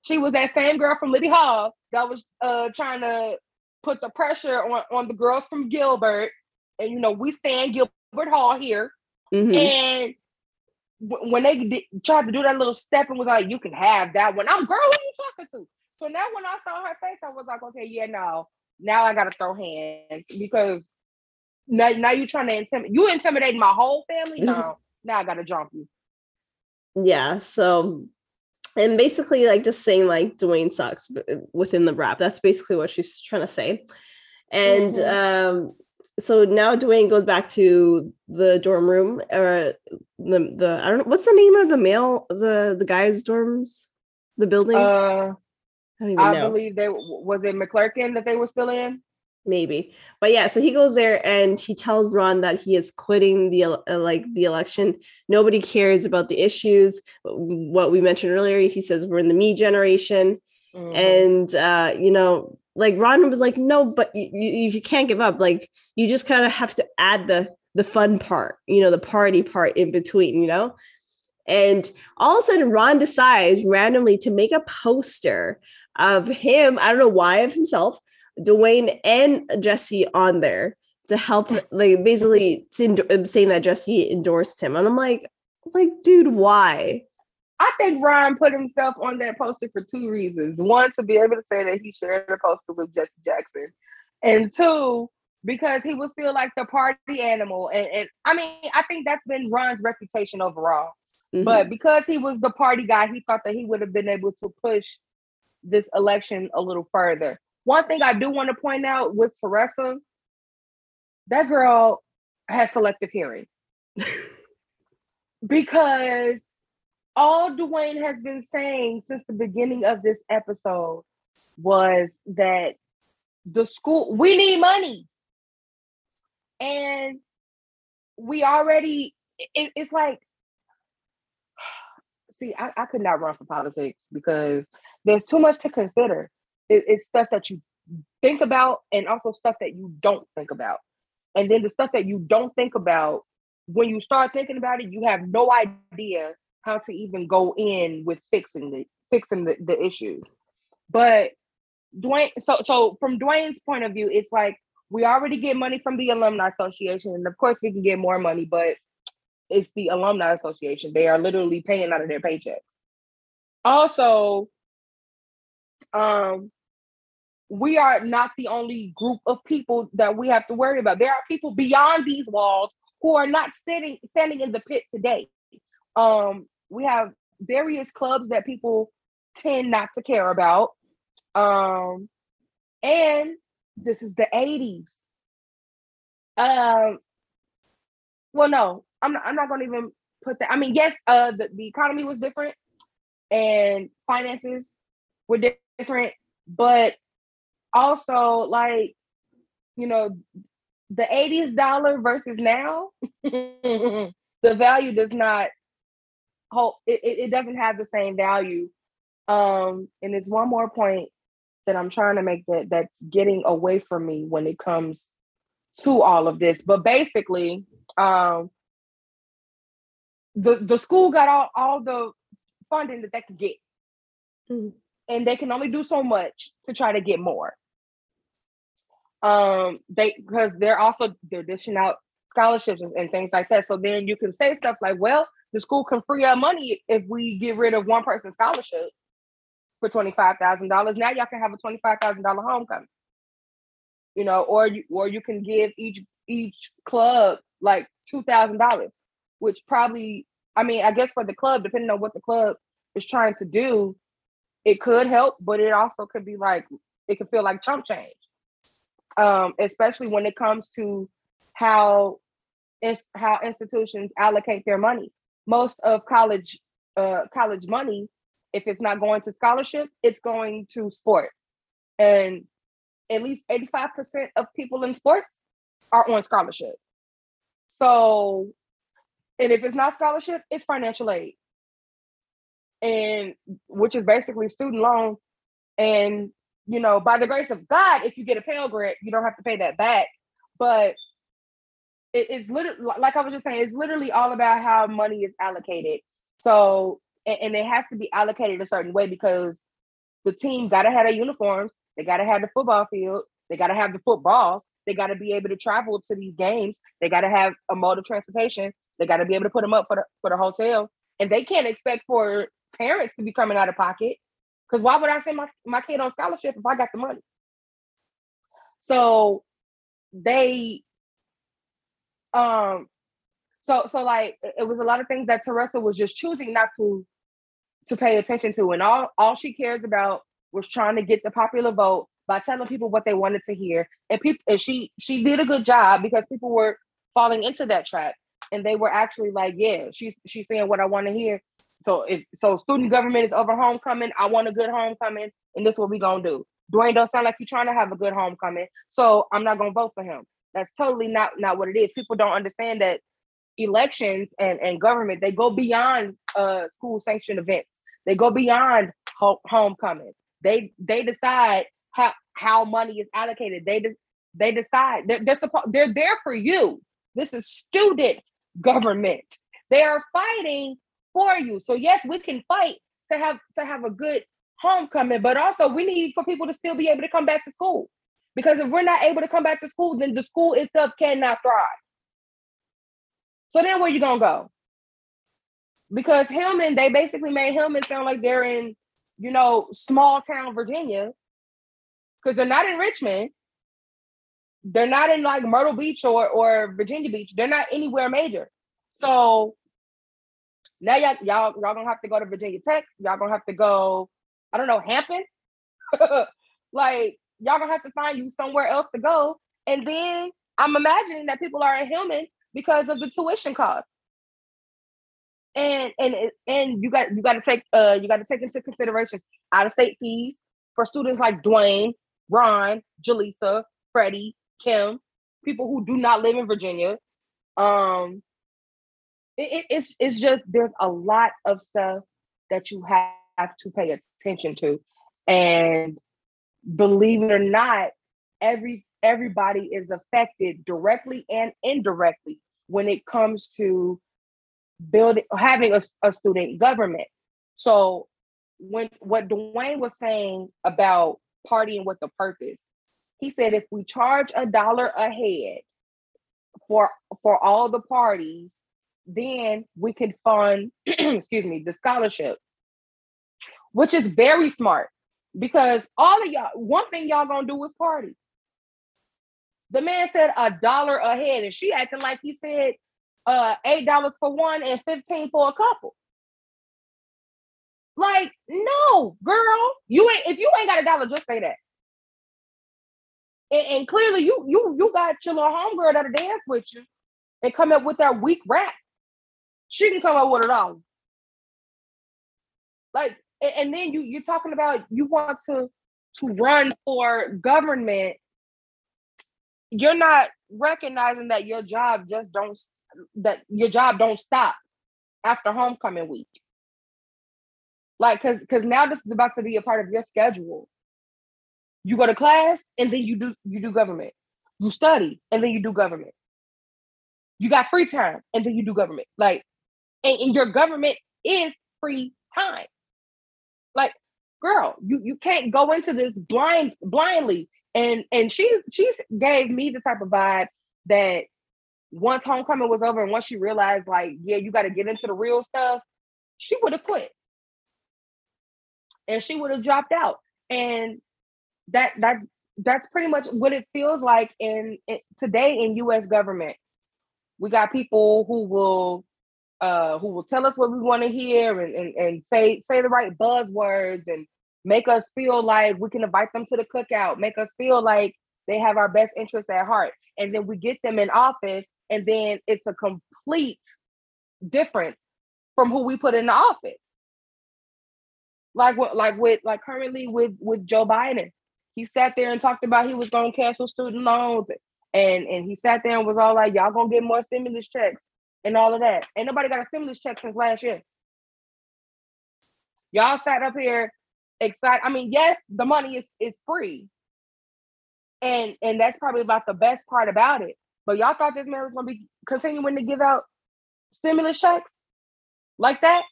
Speaker 2: she was that same girl from Libby Hall that was uh trying to put the pressure on on the girls from Gilbert, and you know we stand Gilbert Hall here,
Speaker 1: Mhm.
Speaker 2: and w- when they tried to do that little step and was like, "You can have that one," I'm girl, who you talking to? So now when I saw her face, I was like, "Okay, yeah, no, now I gotta throw hands because." Now, now you trying to intimidate you intimidating my whole family? No, now I gotta jump you.
Speaker 1: yeah so and basically like just saying like dwayne sucks within the rap that's basically what she's trying to say and
Speaker 2: Mhm.
Speaker 1: um so now dwayne goes back to the dorm room or the the i don't know what's the name of the male the the guys dorms? The building?
Speaker 2: Uh,
Speaker 1: i
Speaker 2: I believe they was it McClurkin that they were still in.
Speaker 1: maybe. But yeah so he goes there and he tells ron that he is quitting the uh, like the election. Nobody cares about the issues. What we mentioned earlier he says we're in the me generation.
Speaker 2: Mhm.
Speaker 1: and uh you know like ron was like no but you, you, you can't give up like you just kind of have to add the the fun part, you know, the party part in between, you know? And all of a sudden, Ron decides randomly to make a poster of him, I don't know why, of himself, Dwayne and Jesse on there to help, like basically to, saying that Jesse endorsed him. And I'm like, like, dude, why?
Speaker 2: I think Ron put himself on that poster for two reasons. One, to be able to say that he shared a poster with Jesse Jackson. And two, because he was still like the party animal. And, and I mean, I think that's been Ron's reputation overall. Mm-hmm. But because he was the party guy, he thought that he would have been able to push this election a little further. One thing I do want to point out with Teresa, that girl has selective hearing. because all Dwayne has been saying since the beginning of this episode was that the school, we need money. And we already, it, it's like, see, I, I, could not run for politics because there's too much to consider. It, it's stuff that you think about and also stuff that you don't think about. And then the stuff that you don't think about, when you start thinking about it, you have no idea how to even go in with fixing the fixing the, the issues. But Dwayne, so so from Dwayne's point of view, it's like we already get money from the alumni association, and of course we can get more money, but it's the alumni association. They are literally paying out of their paychecks. Also, um, we are not the only group of people that we have to worry about. There are people beyond these walls who are not standing standing in the pit today. Um, we have various clubs that people tend not to care about. Um, and this is the 80s. Um, well, no, I'm not, I'm not gonna even put that. I mean, yes, uh the, the economy was different and finances were different, but also like, you know, the 80s dollar versus now, the value does not hold it, it doesn't have the same value. Um, and it's one more point that I'm trying to make that that's getting away from me when it comes to all of this. But basically, um, the the school got all, all the funding that they could get. Mm-hmm. And they can only do so much to try to get more. Um, they because they're also they're dishing out scholarships and, and things like that. So then you can say stuff like, well, the school can free up money if we get rid of one person's scholarship for $25,000. Now y'all can have a $25,000 homecoming. You know, or you or you can give each each club like $2,000, which probably I mean, I guess for the club depending on what the club is trying to do, it could help, but it also could be like it could feel like chump change. Um, especially when it comes to how how institutions allocate their money. Most of college uh, college money if it's not going to scholarship, it's going to sports. And at least 85% of people in sports are on scholarship. So, and if it's not scholarship, it's financial aid. And which is basically student loan. And, you know, by the grace of God, if you get a Pell Grant, you don't have to pay that back. But it, it's literally, like I was just saying, it's literally all about how money is allocated. So and, and it has to be allocated a certain way because the team got to have their uniforms, they got to have the football field, they got to have the footballs, they got to be able to travel to these games, they got to have a mode of transportation, they got to be able to put them up for the for the hotel, and they can't expect for parents to be coming out of pocket because why would I send my my kid on scholarship if I got the money? So they um so so like it was a lot of things that Teresa was just choosing not to to pay attention to. And all, all she cares about was trying to get the popular vote by telling people what they wanted to hear. And people and she she did a good job because people were falling into that trap. And they were actually like, yeah, she's she's saying what I want to hear. So if so student government is over homecoming, I want a good homecoming, and this is what we gonna do. Dwayne don't sound like you're trying to have a good homecoming. So I'm not gonna vote for him. That's totally not not what it is. People don't understand that elections and, and government, they go beyond uh school sanctioned events. They go beyond ho- homecoming. They they decide how how money is allocated. They de- they decide they're they're, they're there for you. This is student government. They are fighting for you. So yes, we can fight to have to have a good homecoming, but also we need for people to still be able to come back to school. Because if we're not able to come back to school, then the school itself cannot thrive. So then where you gonna go? Because Hillman, they basically made Hillman sound like they're in, you know, small town Virginia. Because they're not in Richmond. They're not in like Myrtle Beach or, or Virginia Beach. They're not anywhere major. So now y'all, y'all, y'all gonna have to go to Virginia Tech. Y'all gonna have to go, I don't know, Hampton. like y'all gonna have to find you somewhere else to go. And then I'm imagining that people are in Hillman because of the tuition cost. And and and you got you got to take uh you got to take into consideration out of state fees for students like Dwayne, Ron, Jaleesa, Freddie, Kim, people who do not live in Virginia. Um, it, it's it's just there's a lot of stuff that you have to pay attention to, and believe it or not, every everybody is affected directly and indirectly when it comes to building having a, a student government. So when what Dwayne was saying about partying with a purpose, he said if we charge a dollar a head for for all the parties, then we can fund, excuse me, the scholarship, which is very smart because all of y'all, one thing y'all gonna do is party. The man said a dollar a head, and she acting like he said uh eight dollars for one and 15 for a couple. Like, no, girl, you ain't if you ain't got a dollar, just say that. And, and clearly you you you got your little homegirl that'll dance with you and come up with that weak rap she can come up with it all. Like, and then you you're talking about you want to to run for government. You're not recognizing that your job just don't that your job don't stop after homecoming week. Like, cause cause now this is about to be a part of your schedule. You go to class and then you do you do government. You study and then you do government. You got free time and then you do government. Like and, and your government is free time. Girl, you you can't go into this blind blindly. And and she she gave me the type of vibe that once homecoming was over and once she realized like, yeah, you got to get into the real stuff, she would have quit. And she would have dropped out. And that that that's pretty much what it feels like in, in today in US government. We got people who will uh, who will tell us what we want to hear and, and, and say say the right buzzwords and make us feel like we can invite them to the cookout, make us feel like they have our best interests at heart. And then we get them in office, and then it's a complete difference from who we put in the office. Like what like with like currently with with Joe Biden. He sat there and talked about he was gonna cancel student loans and and he sat there and was all like, Y'all gonna get more stimulus checks and all of that. Ain't nobody got a stimulus check since last year. Y'all sat up here excited. I mean, yes, the money is it's free. And and that's probably about the best part about it. But y'all thought this man was gonna be continuing to give out stimulus checks like that?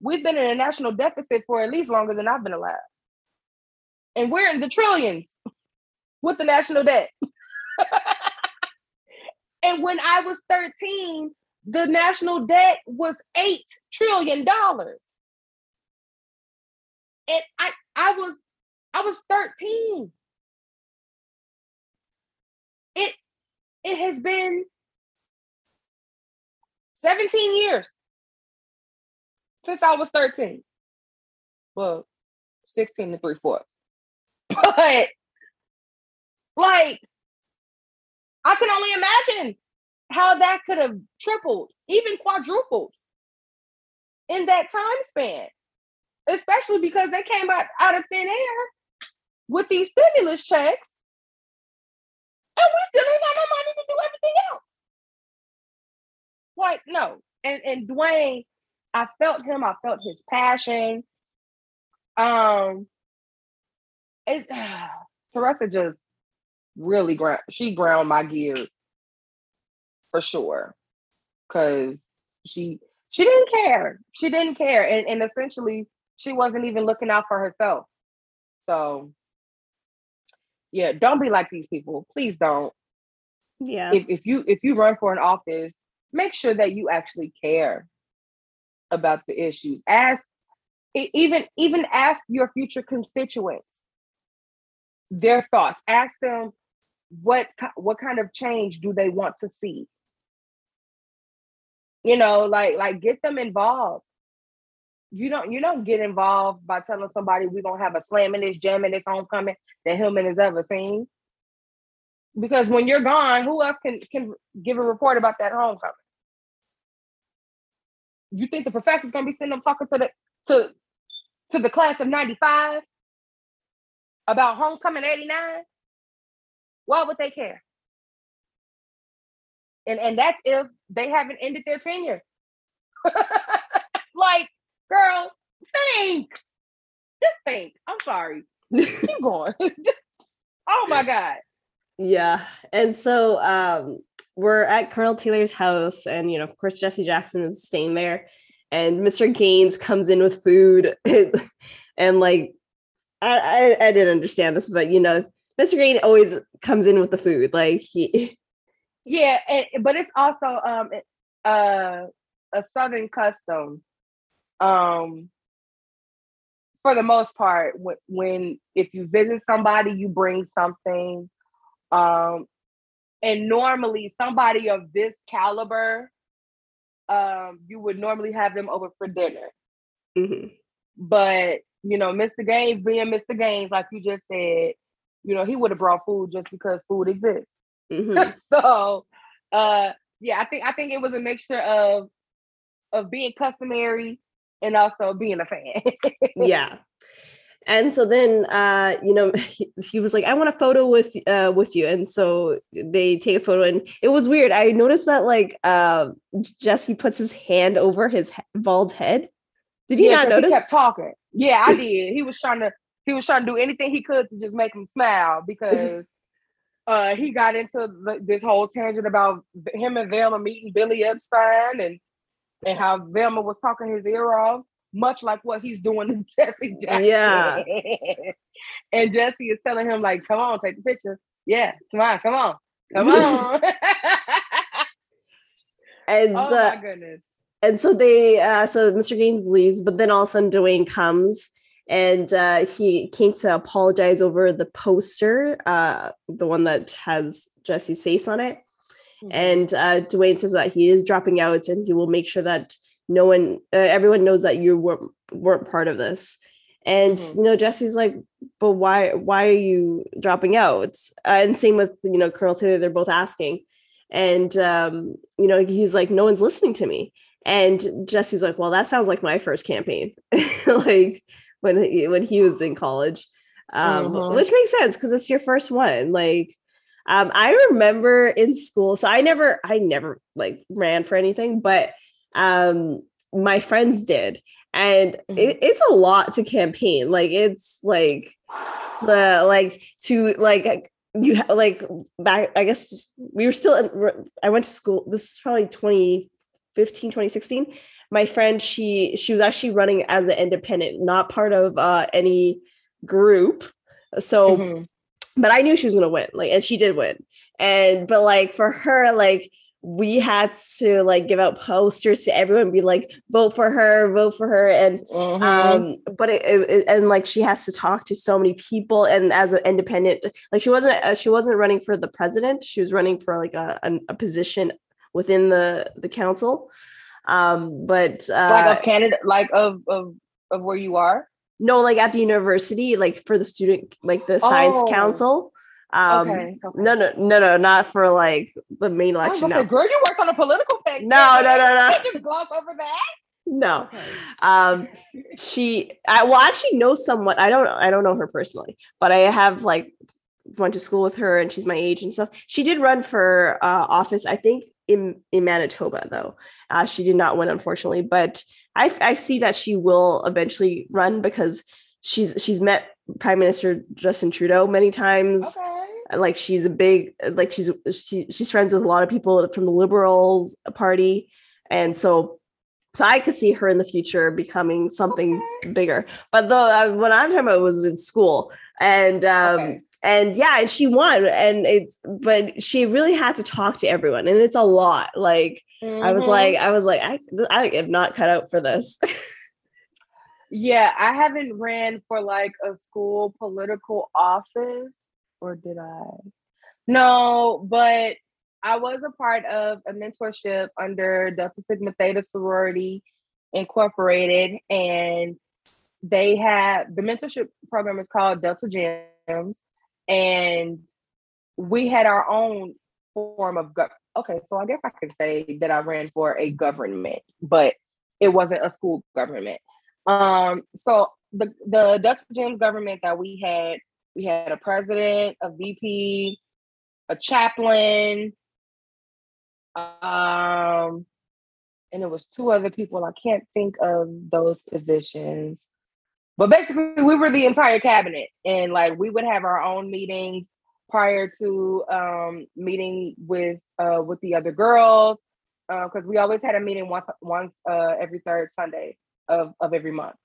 Speaker 2: We've been in a national deficit for at least longer than I've been alive. And we're in the trillions with the national debt. And when I was 13, the national debt was $8 trillion. And I, I was I was 13. It it has been 17 years since I was 13. Well, 16 to three fourths. But like I can only imagine how that could have tripled, even quadrupled in that time span, especially because they came out, out of thin air with these stimulus checks. And we still ain't got no money to do everything else. Like, no. And and Dwayne, I felt him, I felt his passion. Um it uh, Teresa just really ground she ground my gears for sure. Cause she she didn't care. She didn't care. And and essentially she wasn't even looking out for herself. So yeah, don't be like these people. Please don't.
Speaker 1: Yeah.
Speaker 2: If if you if you run for an office, make sure that you actually care about the issues. Ask even even ask your future constituents their thoughts. Ask them what what kind of change do they want to see. You know, like like get them involved. You don't you don't get involved by telling somebody we're gonna have a slam in this jam in this homecoming that Hillman has ever seen. Because when you're gone, who else can can give a report about that homecoming? You think the professor's gonna be sitting up talking to the to to the class of 95 about homecoming 89? Why would they care? And and that's if they haven't ended their tenure. like, girl, think. Just think. I'm sorry. Keep going. oh my God.
Speaker 1: Yeah. And so um we're at Colonel Taylor's house, and you know, of course, Jesse Jackson is staying there, and Mr. Gaines comes in with food, and, and like, I, I, I didn't understand this, but you know, Mr. Gaines always comes in with the food, like he.
Speaker 2: Yeah, and, but it's also um uh a southern custom, um, for the most part. When, when if you visit somebody, you bring something, um, and normally somebody of this caliber um you would normally have them over for dinner
Speaker 1: Mhm.
Speaker 2: but you know mr gaines being mr gaines like you just said you know he would have brought food just because food exists.
Speaker 1: Mhm.
Speaker 2: so uh yeah i think i think it was a mixture of of being customary and also being a fan.
Speaker 1: Yeah. And so then uh you know he, he was like i want a photo with uh with you. And so they take a photo and it was weird. I noticed that like uh jesse puts his hand over his bald head. Did you
Speaker 2: Yeah,
Speaker 1: not notice
Speaker 2: he kept talking. Yeah i did. He was trying to he was trying to do anything he could to just make him smile because uh he got into the, this whole tangent about him and Velma meeting Billy Eckstine and and how Velma was talking his ear off, much like what he's doing to Jesse Jackson.
Speaker 1: Yeah.
Speaker 2: and Jesse is telling him like, "Come on, take the picture. Yeah, come on, come on, come on."
Speaker 1: and
Speaker 2: oh
Speaker 1: uh,
Speaker 2: my goodness.
Speaker 1: and so they uh so mr gaines leaves but then all of a sudden dwayne comes and uh he came to apologize over the poster uh the one that has jesse's face on it. And uh dwayne says that he is dropping out and he will make sure that no one uh, everyone knows that you weren't weren't part of this. And
Speaker 2: Mhm.
Speaker 1: you know jesse's like but why why are you dropping out? Uh, and same with you know colonel taylor they're both asking. And um you know he's like no one's listening to me. And jesse's like well that sounds like my first campaign. Like when he, when he was in college um
Speaker 2: Mhm.
Speaker 1: which makes sense because it's your first one like um i remember in school so i never i never like ran for anything but um my friends did and it, it's a lot to campaign like it's like the like to like you ha- like back i guess we were still in, i went to school this is probably 2015 2016 my friend she she was actually running as an independent not part of uh any group so
Speaker 2: Mhm.
Speaker 1: but I knew she was gonna win, like, and she did win. And but like for her, like we had to like give out posters to everyone, be like, vote for her, vote for her, and
Speaker 2: Mhm.
Speaker 1: um, but it, it, it- and like she has to talk to so many people, and as an independent, like she wasn't uh, she wasn't running for the president, she was running for like a a, a position within the the council. Um, but uh,
Speaker 2: like of Canada, like of of of where you are.
Speaker 1: no, like at the university, like for the student, like the science
Speaker 2: Oh.
Speaker 1: council. Um,
Speaker 2: Okay, okay.
Speaker 1: No, no, no, no, not for like the main election.
Speaker 2: gonna say, girl, you work on a political page.
Speaker 1: No, no, no, no.
Speaker 2: Just gloss over that.
Speaker 1: no.
Speaker 2: Okay.
Speaker 1: Um, she, I well, I actually know someone. I don't, I don't know her personally, but I have like went to school with her, and she's my age and stuff. She did run for uh, office, I think, in in Manitoba though. Uh, she did not win, unfortunately, but I I see that she will eventually run because she's she's met Prime Minister Justin Trudeau many times.
Speaker 2: Okay.
Speaker 1: like she's a big like she's she, she's friends with a lot of people from the liberals party and so so i could see her in the future becoming something bigger but the uh, what i'm talking about was in school and um okay. And yeah and she won and it's but she really had to talk to everyone and it's a lot like mm-hmm. i was like i was like i i am not cut out for this
Speaker 2: yeah i haven't ran for like a school political office or did I? No, but I was a part of a mentorship under Delta Sigma Theta Sorority Incorporated, and they had the mentorship program is called Delta Gems, and we had our own form of go- okay. So I guess I could say that I ran for a government, but it wasn't a school government. Um, so the the Delta Gems government that we had we had a president, a VP, a chaplain, um, and it was two other people. I can't think of those positions. But basically, we were the entire cabinet, and like we would have our own meetings prior to um, meeting with uh, with the other girls because uh, we always had a meeting once once uh, every third Sunday of of every month.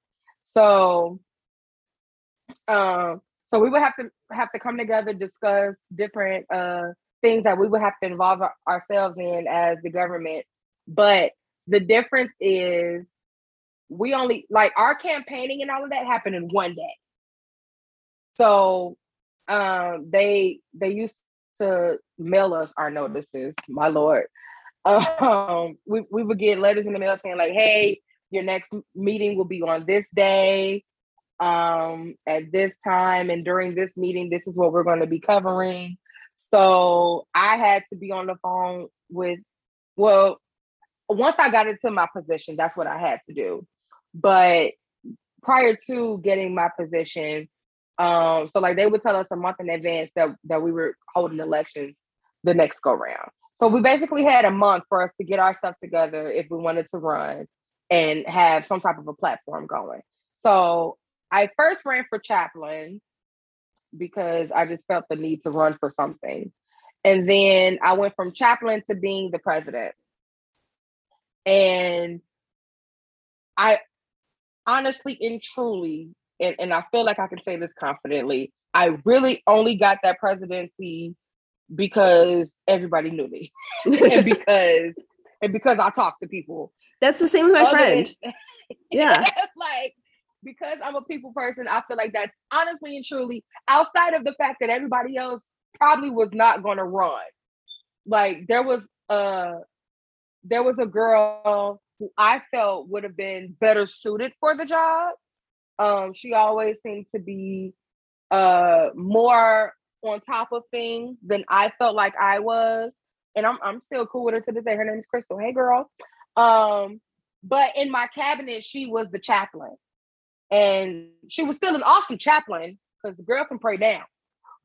Speaker 2: So um, so we would have to have to come together, discuss different uh, things that we would have to involve our, ourselves in as the government. But the difference is we only like our campaigning and all of that happened in one day. So um, they they used to mail us our notices, my lord. Um, we, we would get letters in the mail saying like, hey, your next meeting will be on this day um, at this time and during this meeting, this is what we're going to be covering. So I had to be on the phone with, well, once I got into my position, that's what I had to do. But prior to getting my position, um, so like they would tell us a month in advance that, that we were holding elections the next go round. So we basically had a month for us to get our stuff together if we wanted to run and have some type of a platform going. So I first ran for chaplain because I just felt the need to run for something. And then I went from chaplain to being the president. And I honestly and truly, and, and I feel like I can say this confidently, I really only got that presidency because everybody knew me and because and because I talked to people.
Speaker 1: That's the same with my Other friend. Than, yeah.
Speaker 2: like because I'm a people person, I feel like that's honestly and truly, outside of the fact that everybody else probably was not gonna run. Like there was a there was a girl who I felt would have been better suited for the job. Um, she always seemed to be uh more on top of things than I felt like I was. And I'm I'm still cool with her to this day. Her name is Crystal. Hey girl. Um, but in my cabinet, she was the chaplain. And she was still an awesome chaplain because the girl can pray down.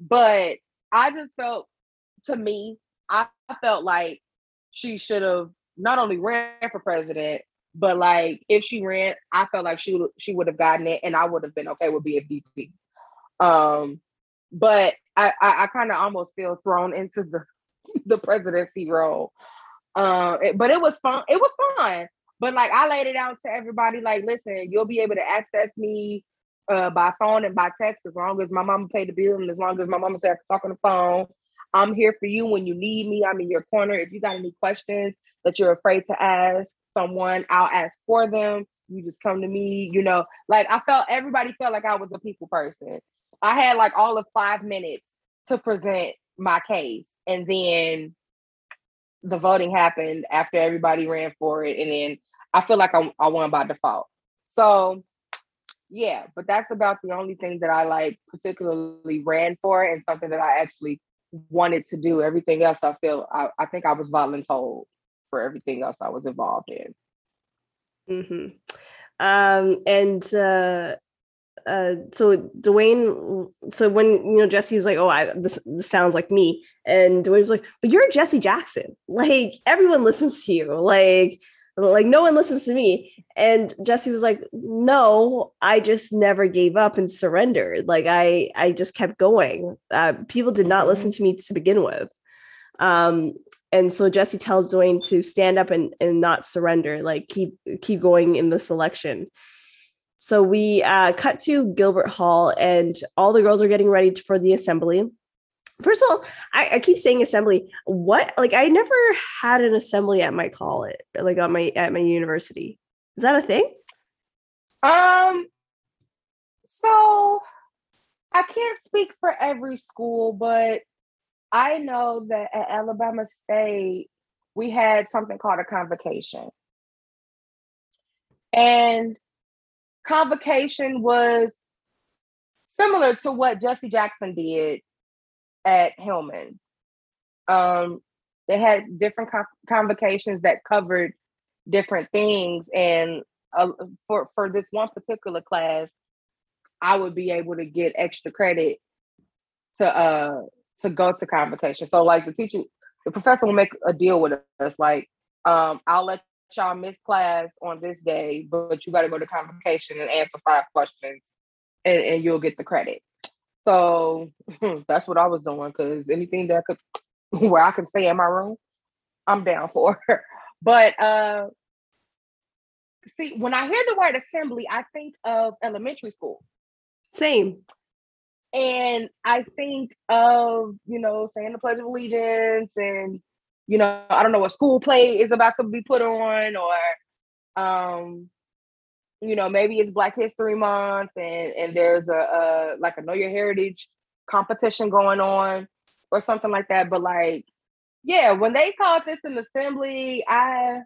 Speaker 2: But I just felt, to me, I felt like she should have not only ran for president, but like if she ran, I felt like she she would have gotten it, and I would have been okay with being VP. Um, but I I, I kind of almost feel thrown into the the presidency role. Uh, it, but it was fun. It was fun. But like I laid it out to everybody, like, listen, you'll be able to access me uh, by phone and by text as long as my mama paid the bill and as long as my mama said I talk on the phone. I'm here for you when you need me. I'm in your corner. If you got any questions that you're afraid to ask someone, I'll ask for them. You just come to me, you know. Like I felt everybody felt like I was a people person. I had like all of five minutes to present my case. And then the voting happened after everybody ran for it, and then I feel like I, I won by default. So yeah, but that's about the only thing that I like particularly ran for, and something that I actually wanted to do. Everything else, I feel I, I think I was voluntold for everything else I was involved in.
Speaker 1: Mm-hmm. Um, and uh, uh, so Dwayne, so when you know Jesse was like, "Oh, I this, this sounds like me," and Dwayne was like, "But you're Jesse Jackson. Like everyone listens to you. Like like no one listens to me. And jesse was like no i just never gave up and surrendered. Like i i just kept going. Uh, people did not listen mm-hmm. to me to begin with. Um and so jesse tells dwayne to stand up and and not surrender like keep keep going in the selection. So we uh, cut to gilbert hall and all the girls are getting ready for the assembly First of all, I, I, keep saying assembly. What like I never had an assembly at my college, like on my at my university. Is that a thing?
Speaker 2: Um so I can't speak for every school, but I know that at Alabama State we had something called a convocation. And convocation was similar to what Jesse Jackson did at Hillman. Um, they had different convocations that covered different things, and uh, for for this one particular class, I would be able to get extra credit to uh to go to convocation. So like the teacher, the professor will make a deal with us, like um, I'll let y'all miss class on this day, but you got to go to convocation and answer five questions, and, and you'll get the credit. So that's what I was doing because anything that could where I can stay in my room, I'm down for. but uh see, when I hear the word assembly, I think of elementary school.
Speaker 1: Same.
Speaker 2: And I think of, you know, saying the Pledge of Allegiance and, you know, I don't know, what school play is about to be put on or um you know, maybe it's Black History Month and and there's a, a like a Know Your Heritage competition going on or something like that. But like, yeah, when they called this an assembly, I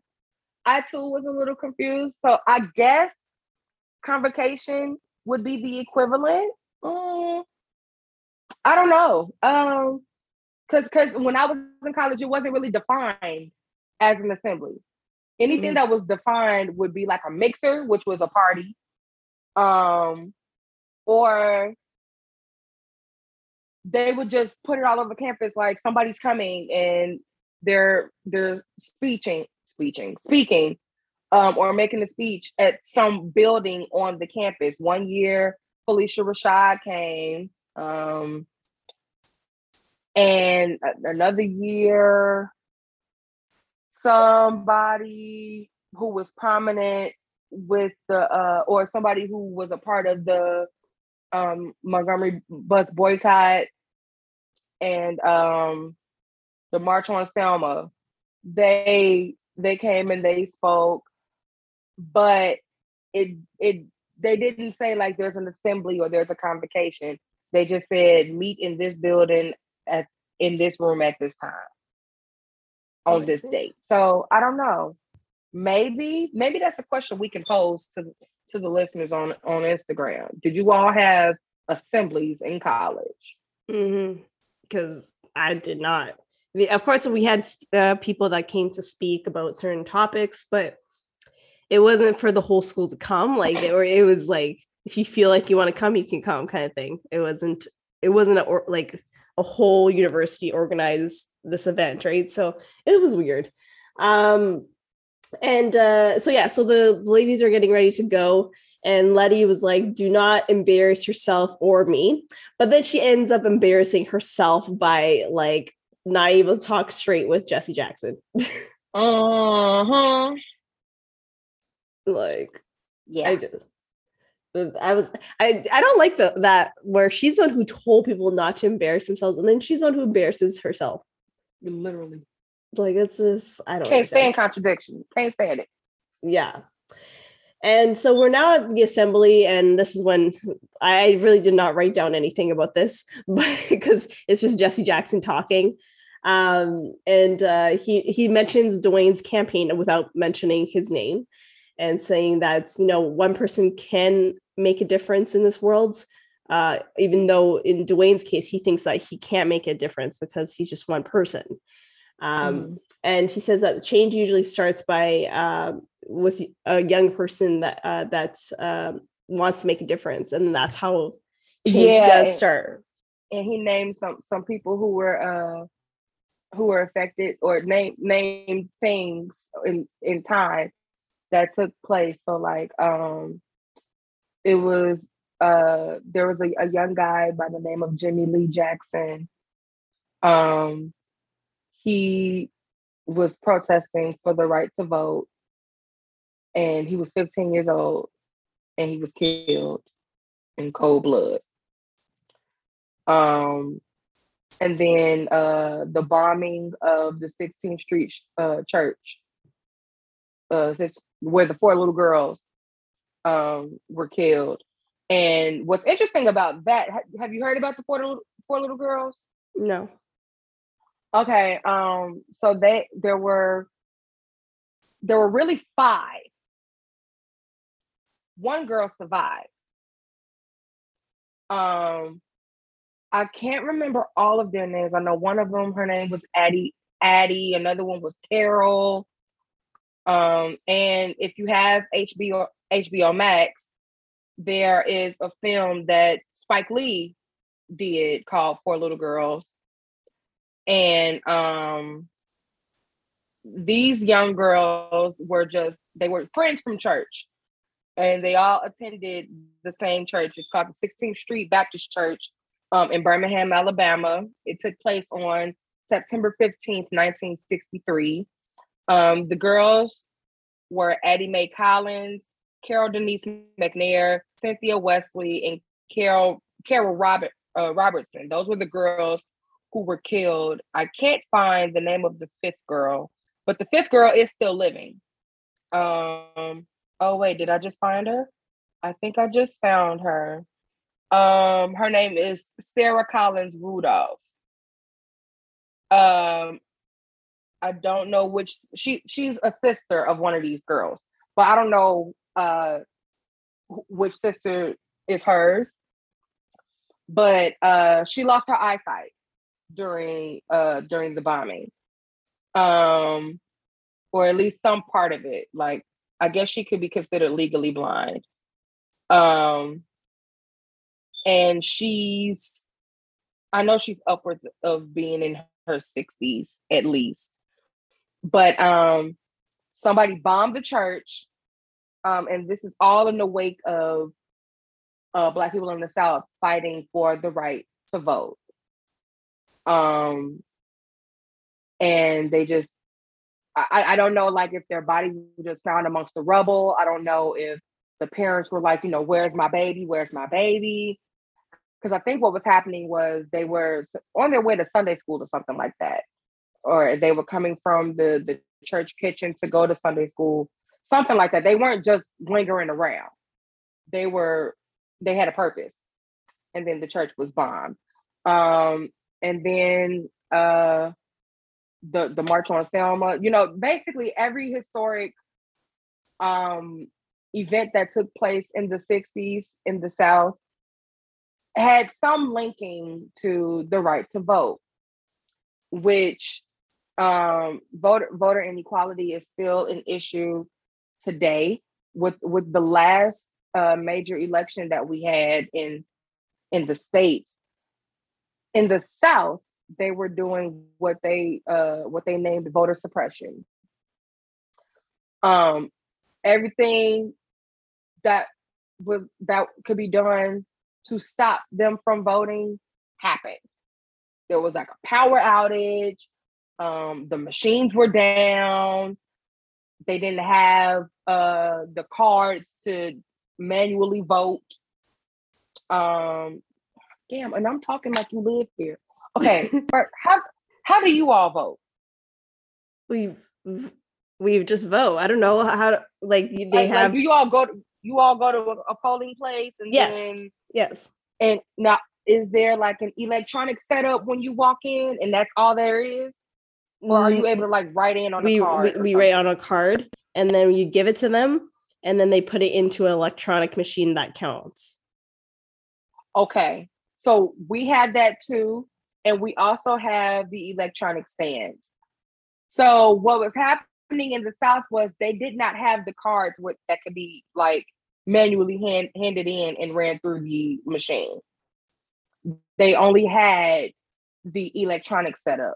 Speaker 2: I too was a little confused. So I guess convocation would be the equivalent. Mm, I don't know. Um, because because when I was in college, it wasn't really defined as an assembly. Anything mm-hmm. that was defined would be like a mixer, which was a party, um, or they would just put it all over campus like somebody's coming and they're they're speeching, speeching, speaking, um, or making a speech at some building on the campus. One year, Phylicia Rashad came, um, and another year, somebody who was prominent with the uh or somebody who was a part of the um Montgomery bus boycott and um the March on Selma they they came and they spoke but it it they didn't say like there's an assembly or there's a convocation. They just said meet in this building at in this room at this time on this date. So I don't know. Maybe, maybe that's a question we can pose to to the listeners on on Instagram. Did you all have assemblies in college?
Speaker 1: Mm-hmm. Because I did not. Of course, we had uh, people that came to speak about certain topics, but it wasn't for the whole school to come. Like, it was like if you feel like you want to come, you can come, kind of thing. It wasn't. It wasn't a, or, like a whole university organized this event, right? So it was weird. Um, and uh, so yeah, so the ladies are getting ready to go, and Lettie was like, "Do not embarrass yourself or me." But then she ends up embarrassing herself by like not able to talk straight with Jesse Jackson.
Speaker 2: uh huh.
Speaker 1: Like, yeah, I just I was I I don't like the that where she's the one who told people not to embarrass themselves, and then she's the one who embarrasses herself.
Speaker 2: Literally,
Speaker 1: like it's just I don't
Speaker 2: can't understand. stand contradiction. Can't stand it.
Speaker 1: Yeah, and so we're now at the assembly, and this is when I really did not write down anything about this, but because it's just Jesse Jackson talking. Um, and uh, he he mentions Dwayne's campaign without mentioning his name and saying that you know one person can make a difference in this world uh, even though in Dwayne's case he thinks that he can't make a difference because he's just one person. Um, mm. and he says that change usually starts by uh, with a young person that uh, that um, wants to make a difference and that's how change yeah, does start.
Speaker 2: And he named some some people who were uh who were affected or name named things in in time that took place. So like um it was uh there was a, a young guy by the name of Jimmy Lee Jackson. Um he was protesting for the right to vote and he was 15 years old and he was killed in cold blood. Um and then uh the bombing of the 16th Street uh church uh where the four little girls um were killed. And what's interesting about that, have you heard about the four little, four little girls?
Speaker 1: No.
Speaker 2: Okay, um so they there were there were really five. One girl survived. Um I can't remember all of their names. I know one of them, her name was Addie, Addie, another one was Carol. Um, and if you have HBO HBO Max, there is a film that Spike Lee did called Four Little Girls. And um these young girls were just they were friends from church and they all attended the same church. It's called the 16th Street Baptist Church um, in Birmingham, Alabama. It took place on September 15th, 1963. Um, the girls were Addie Mae Collins, Carol Denise McNair, Cynthia Wesley, and Carol Carol Robert uh, Robertson. Those were the girls who were killed. I can't find the name of the fifth girl, but the fifth girl is still living. Um. Oh wait, did I just find her? I think I just found her. Um, her name is Sarah Collins Rudolph. Um, I don't know which she she's a sister of one of these girls, but I don't know uh which sister is hers. But uh she lost her eyesight during uh during the bombing. Um or at least some part of it. Like I guess she could be considered legally blind. Um and she's I know she's upwards of being in her 60s at least. But um somebody bombed the church. Um, and this is all in the wake of uh, black people in the South fighting for the right to vote. Um, and they just I, I don't know like if their bodies were just found amongst the rubble. I don't know if the parents were like, you know, where's my baby? Where's my baby? because I think what was happening was they were on their way to Sunday school or something like that, or they were coming from the the church kitchen to go to Sunday school, something like that. They weren't just lingering around; they were they had a purpose. And then the church was bombed, um, and then uh, the the March on Selma. You know, basically every historic um, event that took place in the '60s in the South had some linking to the right to vote, which um, voter voter inequality is still an issue today. With with the last uh, major election that we had in in the states, in the South, they were doing what they uh, what they named voter suppression. Um, everything that was that could be done to stop them from voting happened. There was like a power outage. Um, the machines were down. They didn't have uh, the cards to manually vote. Um, damn, and I'm talking like you live here. Okay, how how do you all vote?
Speaker 1: We we just vote. I don't know how like they like, have.
Speaker 2: Like, do you all go? To, you all go to a, polling place and
Speaker 1: yes.
Speaker 2: then
Speaker 1: Yes.
Speaker 2: And now, is there like an electronic setup when you walk in, and that's all there is? Or are you mm, able to like write in on
Speaker 1: we,
Speaker 2: a card?
Speaker 1: We, we write on a card, and then you give it to them, and then they put it into an electronic machine that counts.
Speaker 2: Okay, so we had that too, and we also have the electronic stands. So what was happening in the South was they did not have the cards with that could be like manually hand, handed in and ran through the machine. They only had the electronic setups.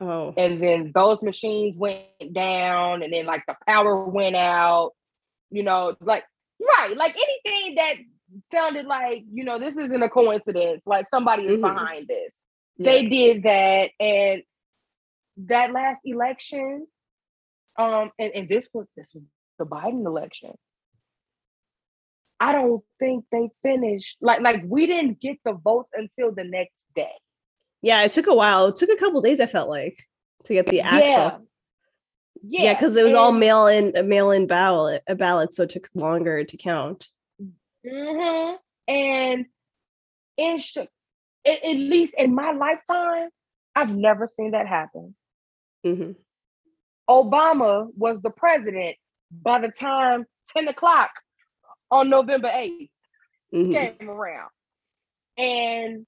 Speaker 1: Oh.
Speaker 2: And then those machines went down, and then like the power went out. You know, like right, like anything that sounded like you know this isn't a coincidence. Like somebody is mm-hmm. behind this. Yeah. They did that, and that last election, um, and, and this was this was the Biden election. I don't think they finished like like we didn't get the votes until the next day.
Speaker 1: Yeah, it took a while. It took a couple days. I felt like to get the actual. Yeah, because yeah, it was and, all mail in, mail in ballot, a ballot, so it took longer to count.
Speaker 2: Mm-hmm. And in at, at least in my lifetime, I've never seen that happen. Mm-hmm. Obama was the president by the time 10 o'clock on November 8th mm-hmm. came around. And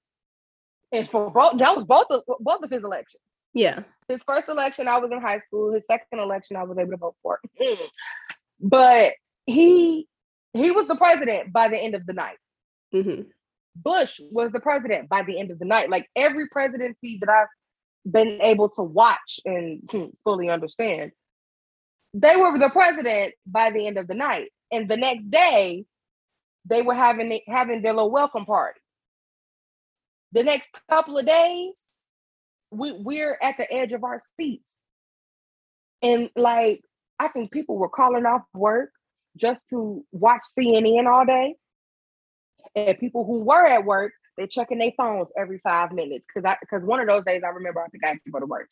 Speaker 2: and for both that was both of both of his elections.
Speaker 1: Yeah.
Speaker 2: His first election, I was in high school. His second election, I was able to vote for. but he he was the president by the end of the night. Mm-hmm. Bush was the president by the end of the night. Like every presidency that I've been able to watch and fully understand, they were the president by the end of the night. And the next day, they were having having their little welcome party. The next couple of days, we, we're at the edge of our seats. And like, I think people were calling off work just to watch CNN all day. And people who were at work, they're checking their phones every five minutes. Cause I because one of those days I remember I think I had to go to work.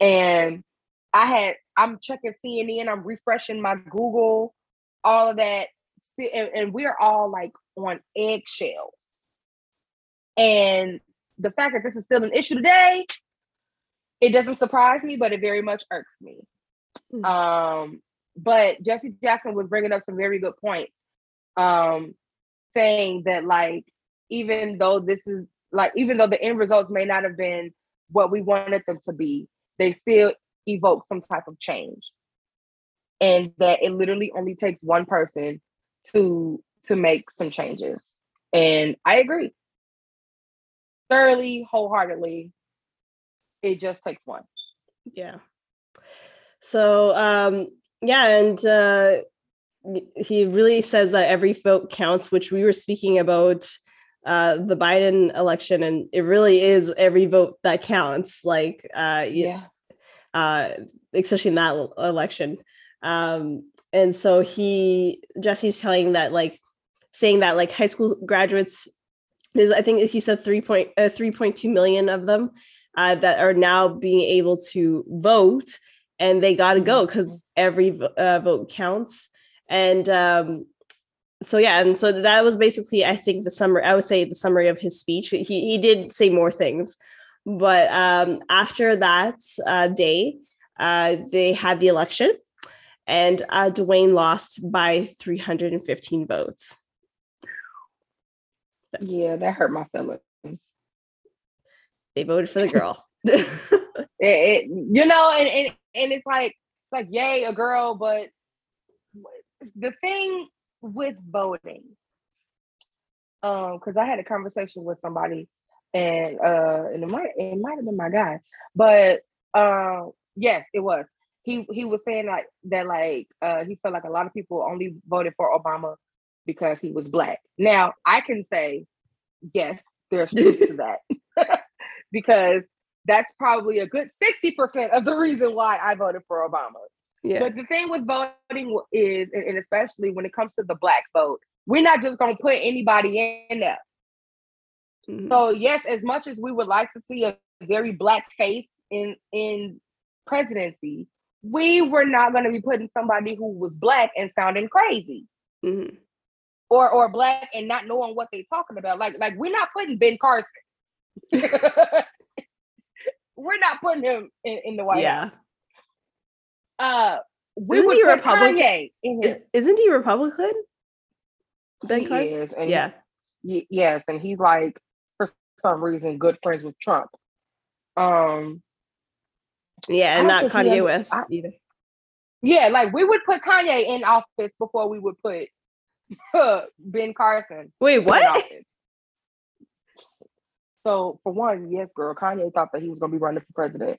Speaker 2: And I had I'm checking CNN, I'm refreshing my Google, all of that. And, and we're all like on eggshells. And the fact that this is still an issue today, it doesn't surprise me, but it very much irks me. Mm-hmm. Um, but Jesse Jackson was bringing up some very good points, um, saying that like even though this is like even though the end results may not have been what we wanted them to be, they still evoke some type of change, and that it literally only takes one person to to make some changes. And I agree thoroughly, wholeheartedly. It just takes one.
Speaker 1: Yeah. So um yeah, and uh he really says that every vote counts, which we were speaking about uh the Biden election, and it really is every vote that counts. Like uh yeah, uh especially in that election. Um and so he Jesse's telling that like saying that like high school graduates there's i think he said 3 point, uh, 3.2 million of them uh, that are now being able to vote and they got to go because mm-hmm. every uh, vote counts. And um, so yeah and so that was basically i think the summary i would say the summary of his speech. He, he did say more things but um, after that uh, day uh, they had the election and uh, dwayne lost by 315 votes
Speaker 2: yeah, that hurt my feelings.
Speaker 1: They voted for the girl.
Speaker 2: it, it, you know, and, and and it's like it's like yay, a girl, but the thing with voting, um, because I had a conversation with somebody, and uh, and it might it might have been my guy, but uh, yes, it was. He he was saying like that like uh he felt like a lot of people only voted for Obama because he was black. Now I can say, yes, there's truth to that. because that's probably a good 60% of the reason why I voted for Obama. Yeah. But the thing with voting is, and especially when it comes to the black vote, we're not just going to put anybody in there. Mm-hmm. So yes, as much as we would like to see a very black face in in presidency, we were not going to be putting somebody who was black and sounding crazy. Mm-hmm or or black and not knowing what they're talking about. Like like we're not putting Ben Carson. we're not putting him in, in the White yeah. House. Uh, we isn't he Republican?
Speaker 1: Is, isn't he Republican?
Speaker 2: Ben he Carson. Is, and yeah. He, yes, and he's like for some reason good friends with Trump. Um.
Speaker 1: Yeah, and not Kanye West I, either.
Speaker 2: Yeah, like we would put Kanye in office before we would put Ben Carson.
Speaker 1: Wait, what?
Speaker 2: So for one, yes, girl, Kanye thought that he was gonna be running for president,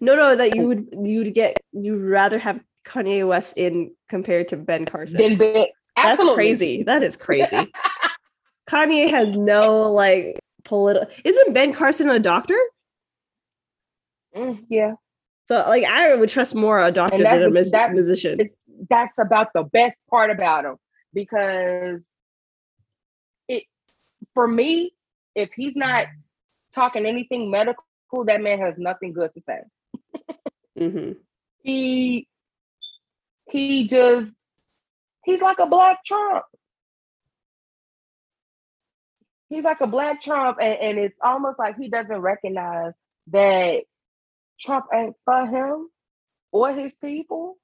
Speaker 1: No, no, that you would you'd get you'd rather have Kanye West in compared to Ben Carson.
Speaker 2: Then Ben,
Speaker 1: That's crazy. That is crazy. Kanye has no like political. Isn't Ben Carson a doctor?
Speaker 2: Mm, yeah.
Speaker 1: So like I would trust more a doctor than a mus- that, musician.
Speaker 2: That's about the best part about him because it for me, if he's not talking anything medical, that man has nothing good to say. mm-hmm. He he just he's like a black Trump. He's like a black Trump, and, and it's almost like he doesn't recognize that Trump ain't for him or his people.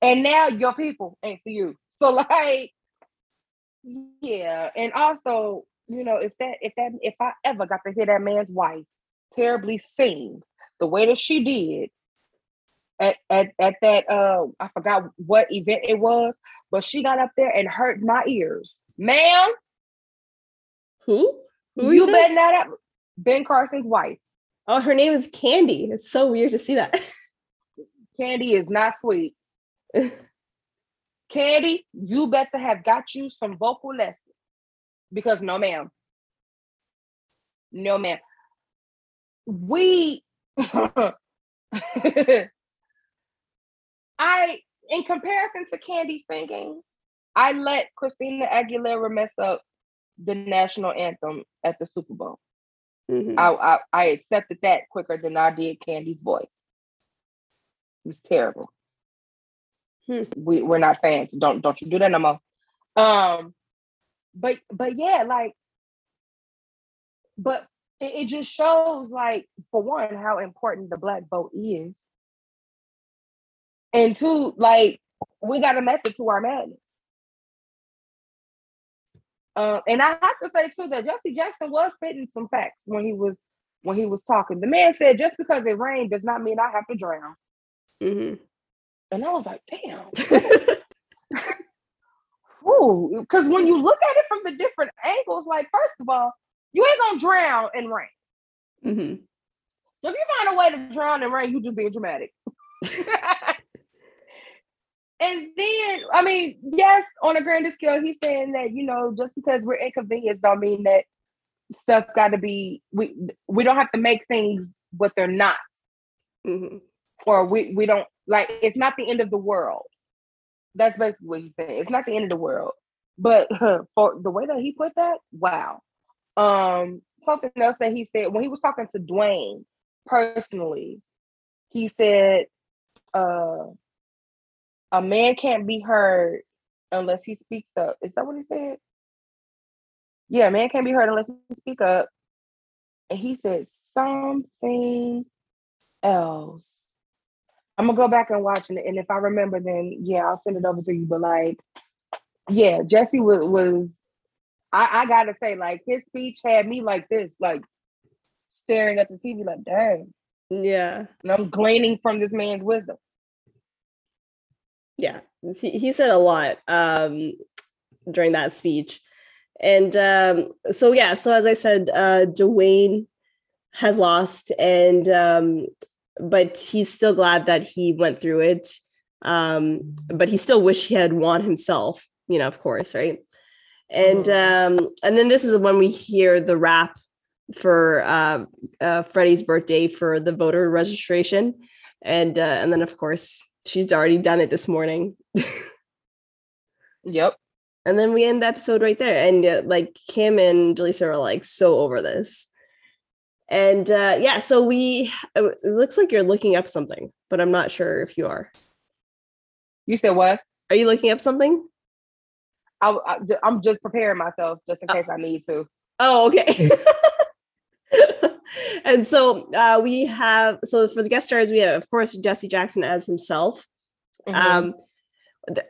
Speaker 2: And now your people ain't for you. So like, yeah. And also, you know, if that if that if I ever got to hear that man's wife terribly sing the way that she did at at, at that uh I forgot what event it was, but she got up there and hurt my ears. Ma'am.
Speaker 1: Who?
Speaker 2: Who you better not up Ben Carson's wife.
Speaker 1: Oh, her name is Candy. It's so weird to see that.
Speaker 2: Candy is not sweet. Candy, you better have got you some vocal lessons. Because no, ma'am. No, ma'am. We I, in comparison to Candy singing, I let Christina Aguilera mess up the national anthem at the Super Bowl. Mm-hmm. I, I, I accepted that quicker than I did Candy's voice. It was terrible. Hmm. We we're not fans. Don't don't you do that no more. Um, but but yeah, like, but it, it just shows like for one how important the black vote is and two, like we got a method to our madness. Uh, and I have to say too that Jesse Jackson was spitting some facts when he was when he was talking. The man said, "Just because it rained does not mean I have to drown." Mm-hmm. And I was like, "Damn." Ooh, because when you look at it from the different angles, like first of all, you ain't gonna drown in rain. Mm-hmm. So if you find a way to drown in rain, you just being dramatic. And then, I mean, yes, on a grander scale, he's saying that you know just because we're inconvenienced don't mean that stuff got to be we we don't have to make things what they're not, mm-hmm. Or we we don't like it's not the end of the world. That's basically what he's saying. It's not the end of the world, but for the way that he put that, wow. Um, something else that he said when he was talking to Dwayne personally, he said, uh a man can't be heard unless he speaks up. Is that what he said? Yeah, a man can't be heard unless he speak up. And he said something else. I'm gonna go back and watch it, and if I remember, then yeah, I'll send it over to you. But like, yeah, Jesse was was I, I gotta say, like his speech had me like this, like staring at the TV, like, dang.
Speaker 1: Yeah.
Speaker 2: And I'm gleaning from this man's wisdom
Speaker 1: yeah he, he said a lot um during that speech and um so yeah so as i said uh dwayne has lost and um but he's still glad that he went through it um but he still wish he had won himself you know of course right and mm-hmm. um and then this is when we hear the rap for uh, uh freddie's birthday for the voter registration and uh and then of course she's already done it this morning.
Speaker 2: yep.
Speaker 1: And then we end the episode right there. And uh, like Kim and Jaleesa are like so over this. And uh, yeah, so we, uh, it looks like you're looking up something, but I'm not sure if you are.
Speaker 2: You said what?
Speaker 1: Are you looking up something?
Speaker 2: I, am just preparing myself just in case I need to.
Speaker 1: Oh, okay. and so uh, we have so for the guest stars we have of course Jesse Jackson as himself. Mm-hmm. Um,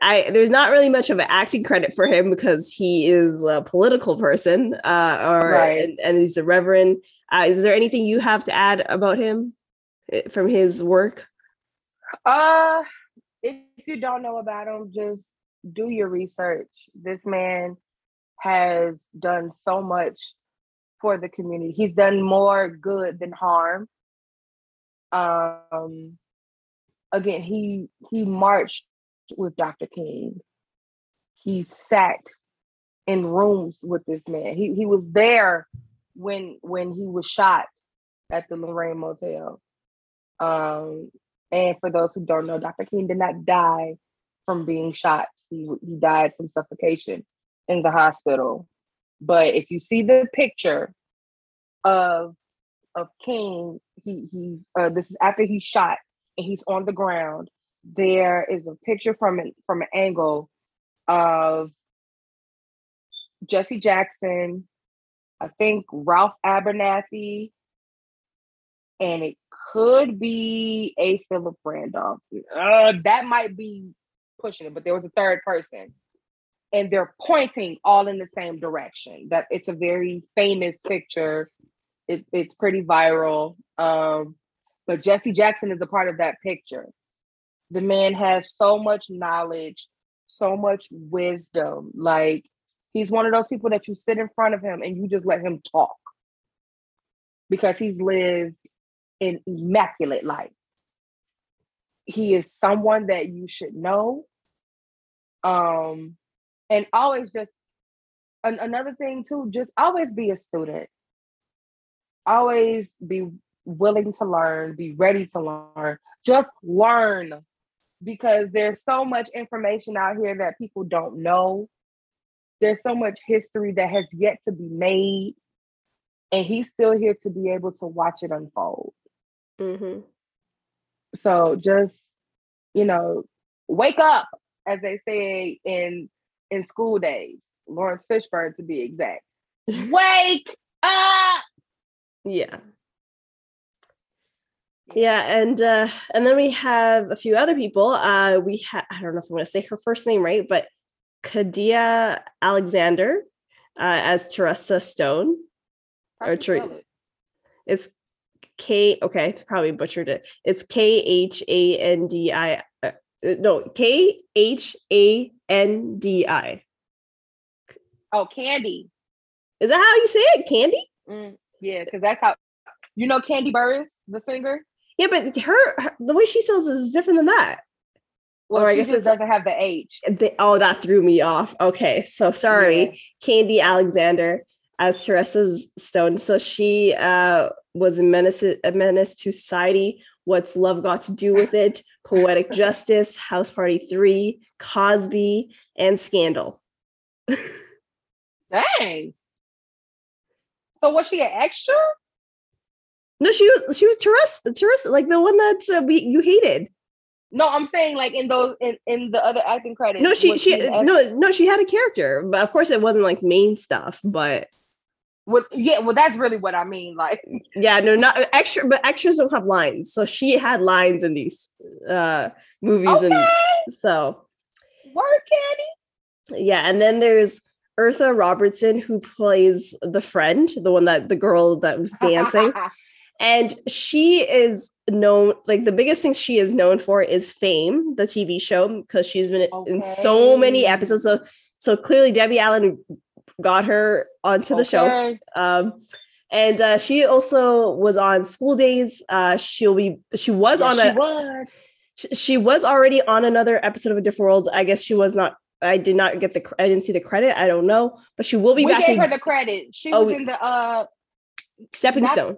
Speaker 1: I there's not really much of an acting credit for him because he is a political person, uh, or right. and, and, he's a reverend. Uh, is there anything you have to add about him eh, from his work?
Speaker 2: Uh, if you don't know about him, just do your research. This man has done so much for the community. He's done more good than harm. Um, again, he he marched with Dr. King. He sat in rooms with this man. He he was there when when he was shot at the Lorraine Motel. Um, and for those who don't know, Dr. King did not die from being shot. He he died from suffocation in the hospital. But if you see the picture of of King, he he's uh, this is after he's shot and he's on the ground. There is a picture from an from an angle of Jesse Jackson, I think Ralph Abernathy, and it could be a Philip Randolph. Uh, that might be pushing it, but there was a third person. And they're pointing all in the same direction. That it's a very famous picture. It, it's pretty viral. Um, but Jesse Jackson is a part of that picture. The man has so much knowledge, so much wisdom. Like he's one of those people that you sit in front of him and you just let him talk because he's lived an immaculate life. He is someone that you should know. Um, and always just an, another thing too, just always be a student. Always be willing to learn, be ready to learn. Just learn because there's so much information out here that people don't know. There's so much history that has yet to be made. And he's still here to be able to watch it unfold. Mm-hmm. So just, you know, wake up, as they say in in school days. Laurence Fishburne to be exact. wake up.
Speaker 1: Yeah. Yeah, and uh, and then we have a few other people. Uh, we have I don't know if I'm going to say her first name right, but Khandi Alexander uh, as Teresa Stone. or Ter- it's K. Okay, probably butchered it. It's K H A N D I. Uh, no, K H A N D I.
Speaker 2: Oh, Candy.
Speaker 1: Is that how you say it? Candy?
Speaker 2: Mm, yeah, because that's how you know Kandi Burruss, the singer.
Speaker 1: Yeah, but her, her the way she spells is different than that.
Speaker 2: Well, or I guess it doesn't have the H.
Speaker 1: They, oh, that threw me off. Okay, so sorry, yeah. Khandi Alexander as Teresa Stone. So she uh, was a menace, a menace to society. What's love got to do with it? Poetic Justice, House Party Three, Cosby, and Scandal.
Speaker 2: Dang. So was she an extra?
Speaker 1: No, she was she was Teresa, Teresa, like the one that uh, we you hated.
Speaker 2: No, I'm saying like in those in, in the other acting credits.
Speaker 1: No, she she, no no she had a character, but of course it wasn't like main stuff. But
Speaker 2: well, yeah, well, that's really what I mean. Like,
Speaker 1: yeah, no, not extra, but extras don't have lines. So she had lines in these uh movies, okay. and so
Speaker 2: work, Candy.
Speaker 1: Yeah, and then there's Eartha Robertson who plays the friend, the one that the girl that was dancing. and she is known like the biggest thing she is known for is fame the tv show because she's been okay. in so many episodes so so clearly debbie allen got her onto the show. Um, and uh, she also was on School Days. Uh, she'll be. She was on a. She was. She was already on another episode of A Different World. I guess she was not. I did not get the. I didn't see the credit. I don't know, but she will be
Speaker 2: we
Speaker 1: back.
Speaker 2: We gave in, her the credit. She oh, was in the. uh
Speaker 1: Stepping not, Stone.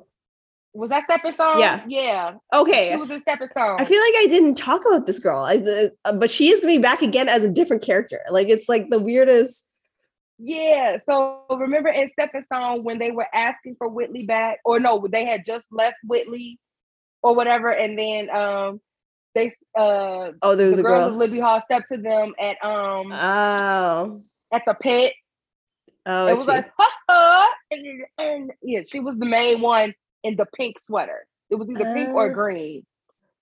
Speaker 2: Was that Stepping Stone?
Speaker 1: Yeah.
Speaker 2: Yeah.
Speaker 1: Okay.
Speaker 2: She was in Stepping Stone.
Speaker 1: I feel like I didn't talk about this girl, I, uh, but she is going to be back again as a different character. Like it's like the weirdest
Speaker 2: yeah. So remember in Stepping Stone when they were asking for Whitley back, or no, they had just left Whitley or whatever, and then um they uh
Speaker 1: oh there was
Speaker 2: the
Speaker 1: a girls girl.
Speaker 2: of Libby Hall stepped to them at um
Speaker 1: oh
Speaker 2: at the pit.
Speaker 1: Oh,
Speaker 2: it was
Speaker 1: see.
Speaker 2: like ha, ha, and, and, yeah, she was the main one in the pink sweater. It was either uh, pink or uh, green.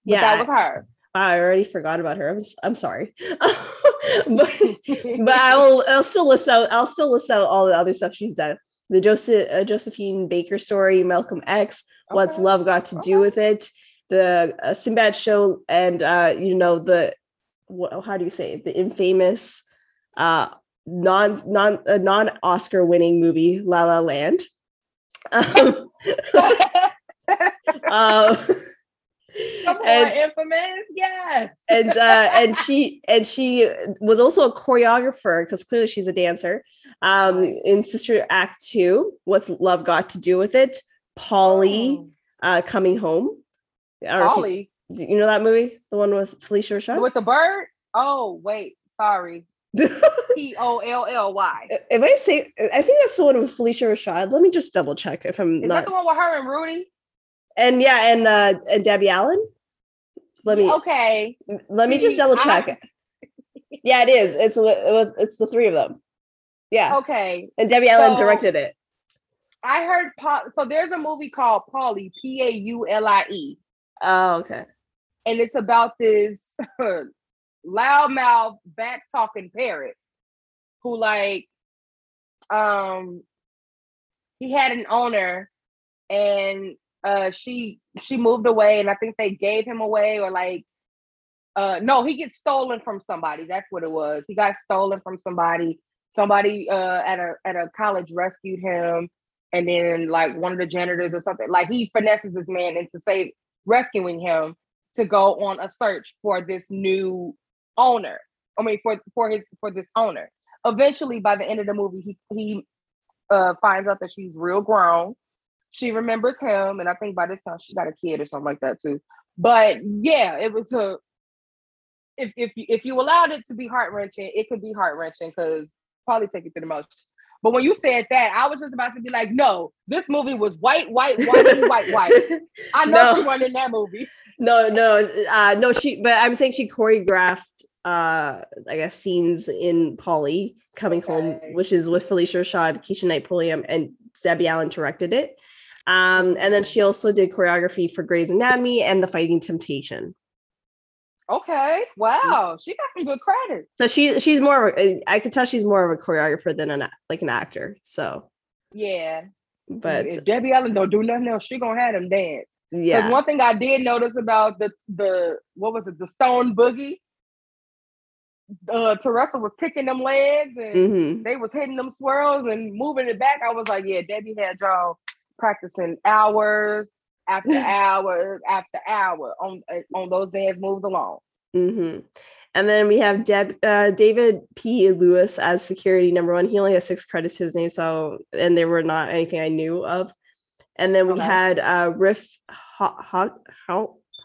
Speaker 2: But yeah, that was her.
Speaker 1: I already forgot about her. I'm, I'm sorry, but, but I'll I'll still list out I'll still list out all the other stuff she's done. The Joseph uh, Josephine Baker story, Malcolm X, okay. What's Love Got to okay. Do with It, the uh, Sinbad show, and uh, you know the what, how do you say it? the infamous uh, non non uh, non Oscar winning movie La La Land. Um, uh,
Speaker 2: and, infamous, yes.
Speaker 1: and uh, and she and she was also a choreographer because clearly she's a dancer. Um, in Sister Act Two, what's love got to do with it? Polly oh. uh, coming home.
Speaker 2: Polly,
Speaker 1: you, you know that movie, the one with Phylicia Rashad
Speaker 2: with the bird. Oh wait, sorry. P O L L Y.
Speaker 1: If I say, I think that's the one with Phylicia Rashad. Let me just double check if I'm
Speaker 2: Is
Speaker 1: not.
Speaker 2: that the one with her and Rudy?
Speaker 1: And yeah, and uh and Debbie Allen. Let me
Speaker 2: okay.
Speaker 1: Let me just double check. I... yeah, it is. It's it's the three of them. Yeah.
Speaker 2: Okay.
Speaker 1: And Debbie Allen directed it.
Speaker 2: I heard so there's a movie called Paulie, P A U L I E.
Speaker 1: Oh, okay.
Speaker 2: And it's about this loudmouth back talking parrot who like um he had an owner and uh she she moved away and I think they gave him away or like uh no he gets stolen from somebody that's what it was he got stolen from somebody somebody uh at a at a college rescued him and then like one of the janitors or something like he finesses this man into save rescuing him to go on a search for this new owner. I mean, for for his for this owner. Eventually, by the end of the movie, he he uh, finds out that she's real grown. She remembers him, and I think by this time she got a kid or something like that too. But yeah, it was a. If if you, if you allowed it to be heart wrenching, it could be heart wrenching because probably take it to the most. But when you said that, I was just about to be like, no, this movie was white, white, white, white, white. I know no. she wasn't in that movie.
Speaker 1: No, no, uh, no. She, but I'm saying she choreographed uh I guess scenes in Polly coming okay. home, which is with Phylicia Rashad, Keshia Knight Pulliam, and Debbie Allen directed it. Um, and then she also did choreography for Grey's Anatomy and The Fighting Temptation.
Speaker 2: Okay, wow, she got some good credit.
Speaker 1: So she she's more. Of I could tell she's more of a choreographer than an like an actor. So
Speaker 2: yeah,
Speaker 1: but
Speaker 2: if Debbie Allen don't do nothing else, she gonna have them dance.
Speaker 1: Yeah.
Speaker 2: One thing I did notice about the the what was it the Stone Boogie uh, Teresa was kicking them legs and mm-hmm. they was hitting them swirls and moving it back. I was like, yeah, Debbie had y'all practicing hours after hours after hour on on those dance moves alone.
Speaker 1: Mm-hmm. And then we have Deb, uh, David P. Lewis as security number one. He only has six credits to his name, so and they were not anything I knew of. And then we okay. had uh, Riff ha- ha-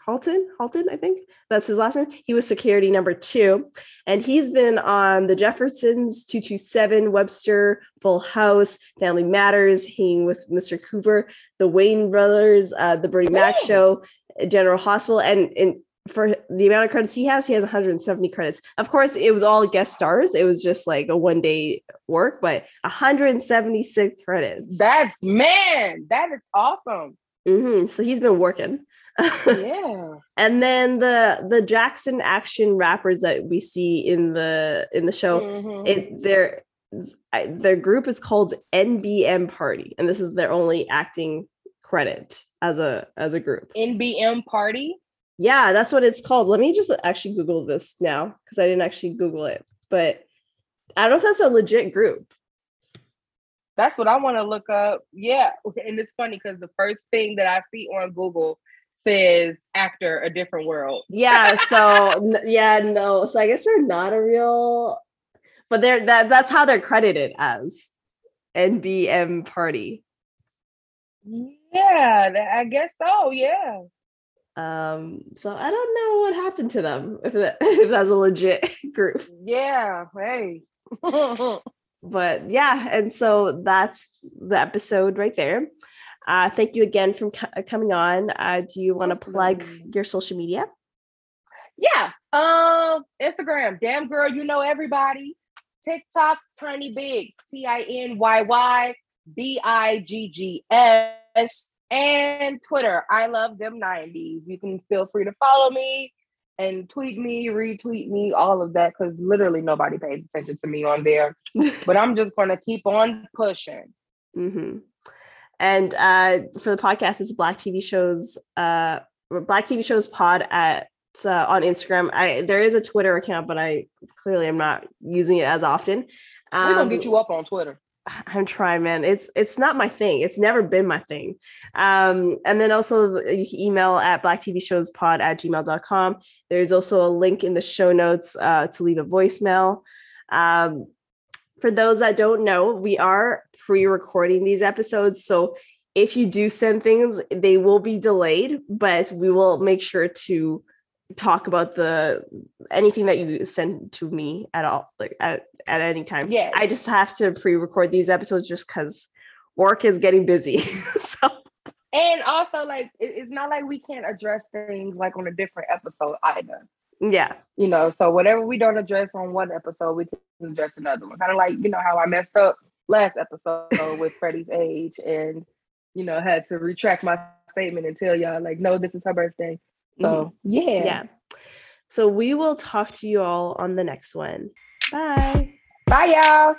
Speaker 1: Halton, Halton, I think that's his last name. He was security number two, and he's been on the Jeffersons, 227, Webster, Full House, Family Matters, hanging with Mr. Cooper, the Wayans Brothers, uh, the Bernie Mac Show, General Hospital, and, and for the amount of credits he has, he has 170 credits. Of course, it was all guest stars. It was just like a one day work, but 176 credits.
Speaker 2: That's man, that is awesome.
Speaker 1: Mm-hmm. So he's been working
Speaker 2: yeah.
Speaker 1: and then the the Jackson action rappers that we see in the in the show, mm-hmm. it their their group is called NBM Party, and this is their only acting credit as a as a group.
Speaker 2: NBM Party.
Speaker 1: Yeah, that's what it's called. Let me just actually Google this now because I didn't actually Google it, but I don't know if that's a legit group.
Speaker 2: That's what I want to look up. Yeah, and it's funny because the first thing that I see on Google says actor a different world.
Speaker 1: Yeah, so yeah, no. So I guess they're not a real but they're that that's how they're credited as NBM party.
Speaker 2: Yeah, I guess so, yeah.
Speaker 1: Um, so I don't know what happened to them if that, if that's a legit group.
Speaker 2: Yeah, hey.
Speaker 1: but yeah, and so that's the episode right there. Uh, thank you again for co- coming on. Uh, do you want to plug your social media?
Speaker 2: Yeah. Um, Instagram, damn girl, you know everybody. TikTok, Tiny Biggs, T I N Y Y B I G G S, and Twitter, I love them 90s. You can feel free to follow me and tweet me, retweet me, all of that, because literally nobody pays attention to me on there. but I'm just going to keep on pushing.
Speaker 1: Mm-hmm. And uh, for the podcast, it's Black TV shows, uh, Black TV shows pod at uh, on Instagram. I there is a Twitter account, but I clearly am not using it as often.
Speaker 2: Um, We're gonna get you up on Twitter.
Speaker 1: I'm trying, man. It's it's not my thing. It's never been my thing. Um, and then also you can email at blacktvshowspod at gmail.com. There's also a link in the show notes uh, to leave a voicemail. Um, for those that don't know, we are pre-recording these episodes. So if you do send things, they will be delayed, but we will make sure to talk about the anything that you send to me at all like at, at any time.
Speaker 2: Yeah.
Speaker 1: I just have to pre-record these episodes just because work is getting busy. So
Speaker 2: and also like it's not like we can't address things like on a different episode either.
Speaker 1: Yeah.
Speaker 2: You know so whatever we don't address on one episode we can address another one. Kind of like you know how i messed up last episode with freddie's age and you know had to retract my statement and tell y'all like no this is her birthday so mm-hmm. yeah.
Speaker 1: Yeah. So we will talk to you all on the next one. Bye.
Speaker 2: Bye, y'all.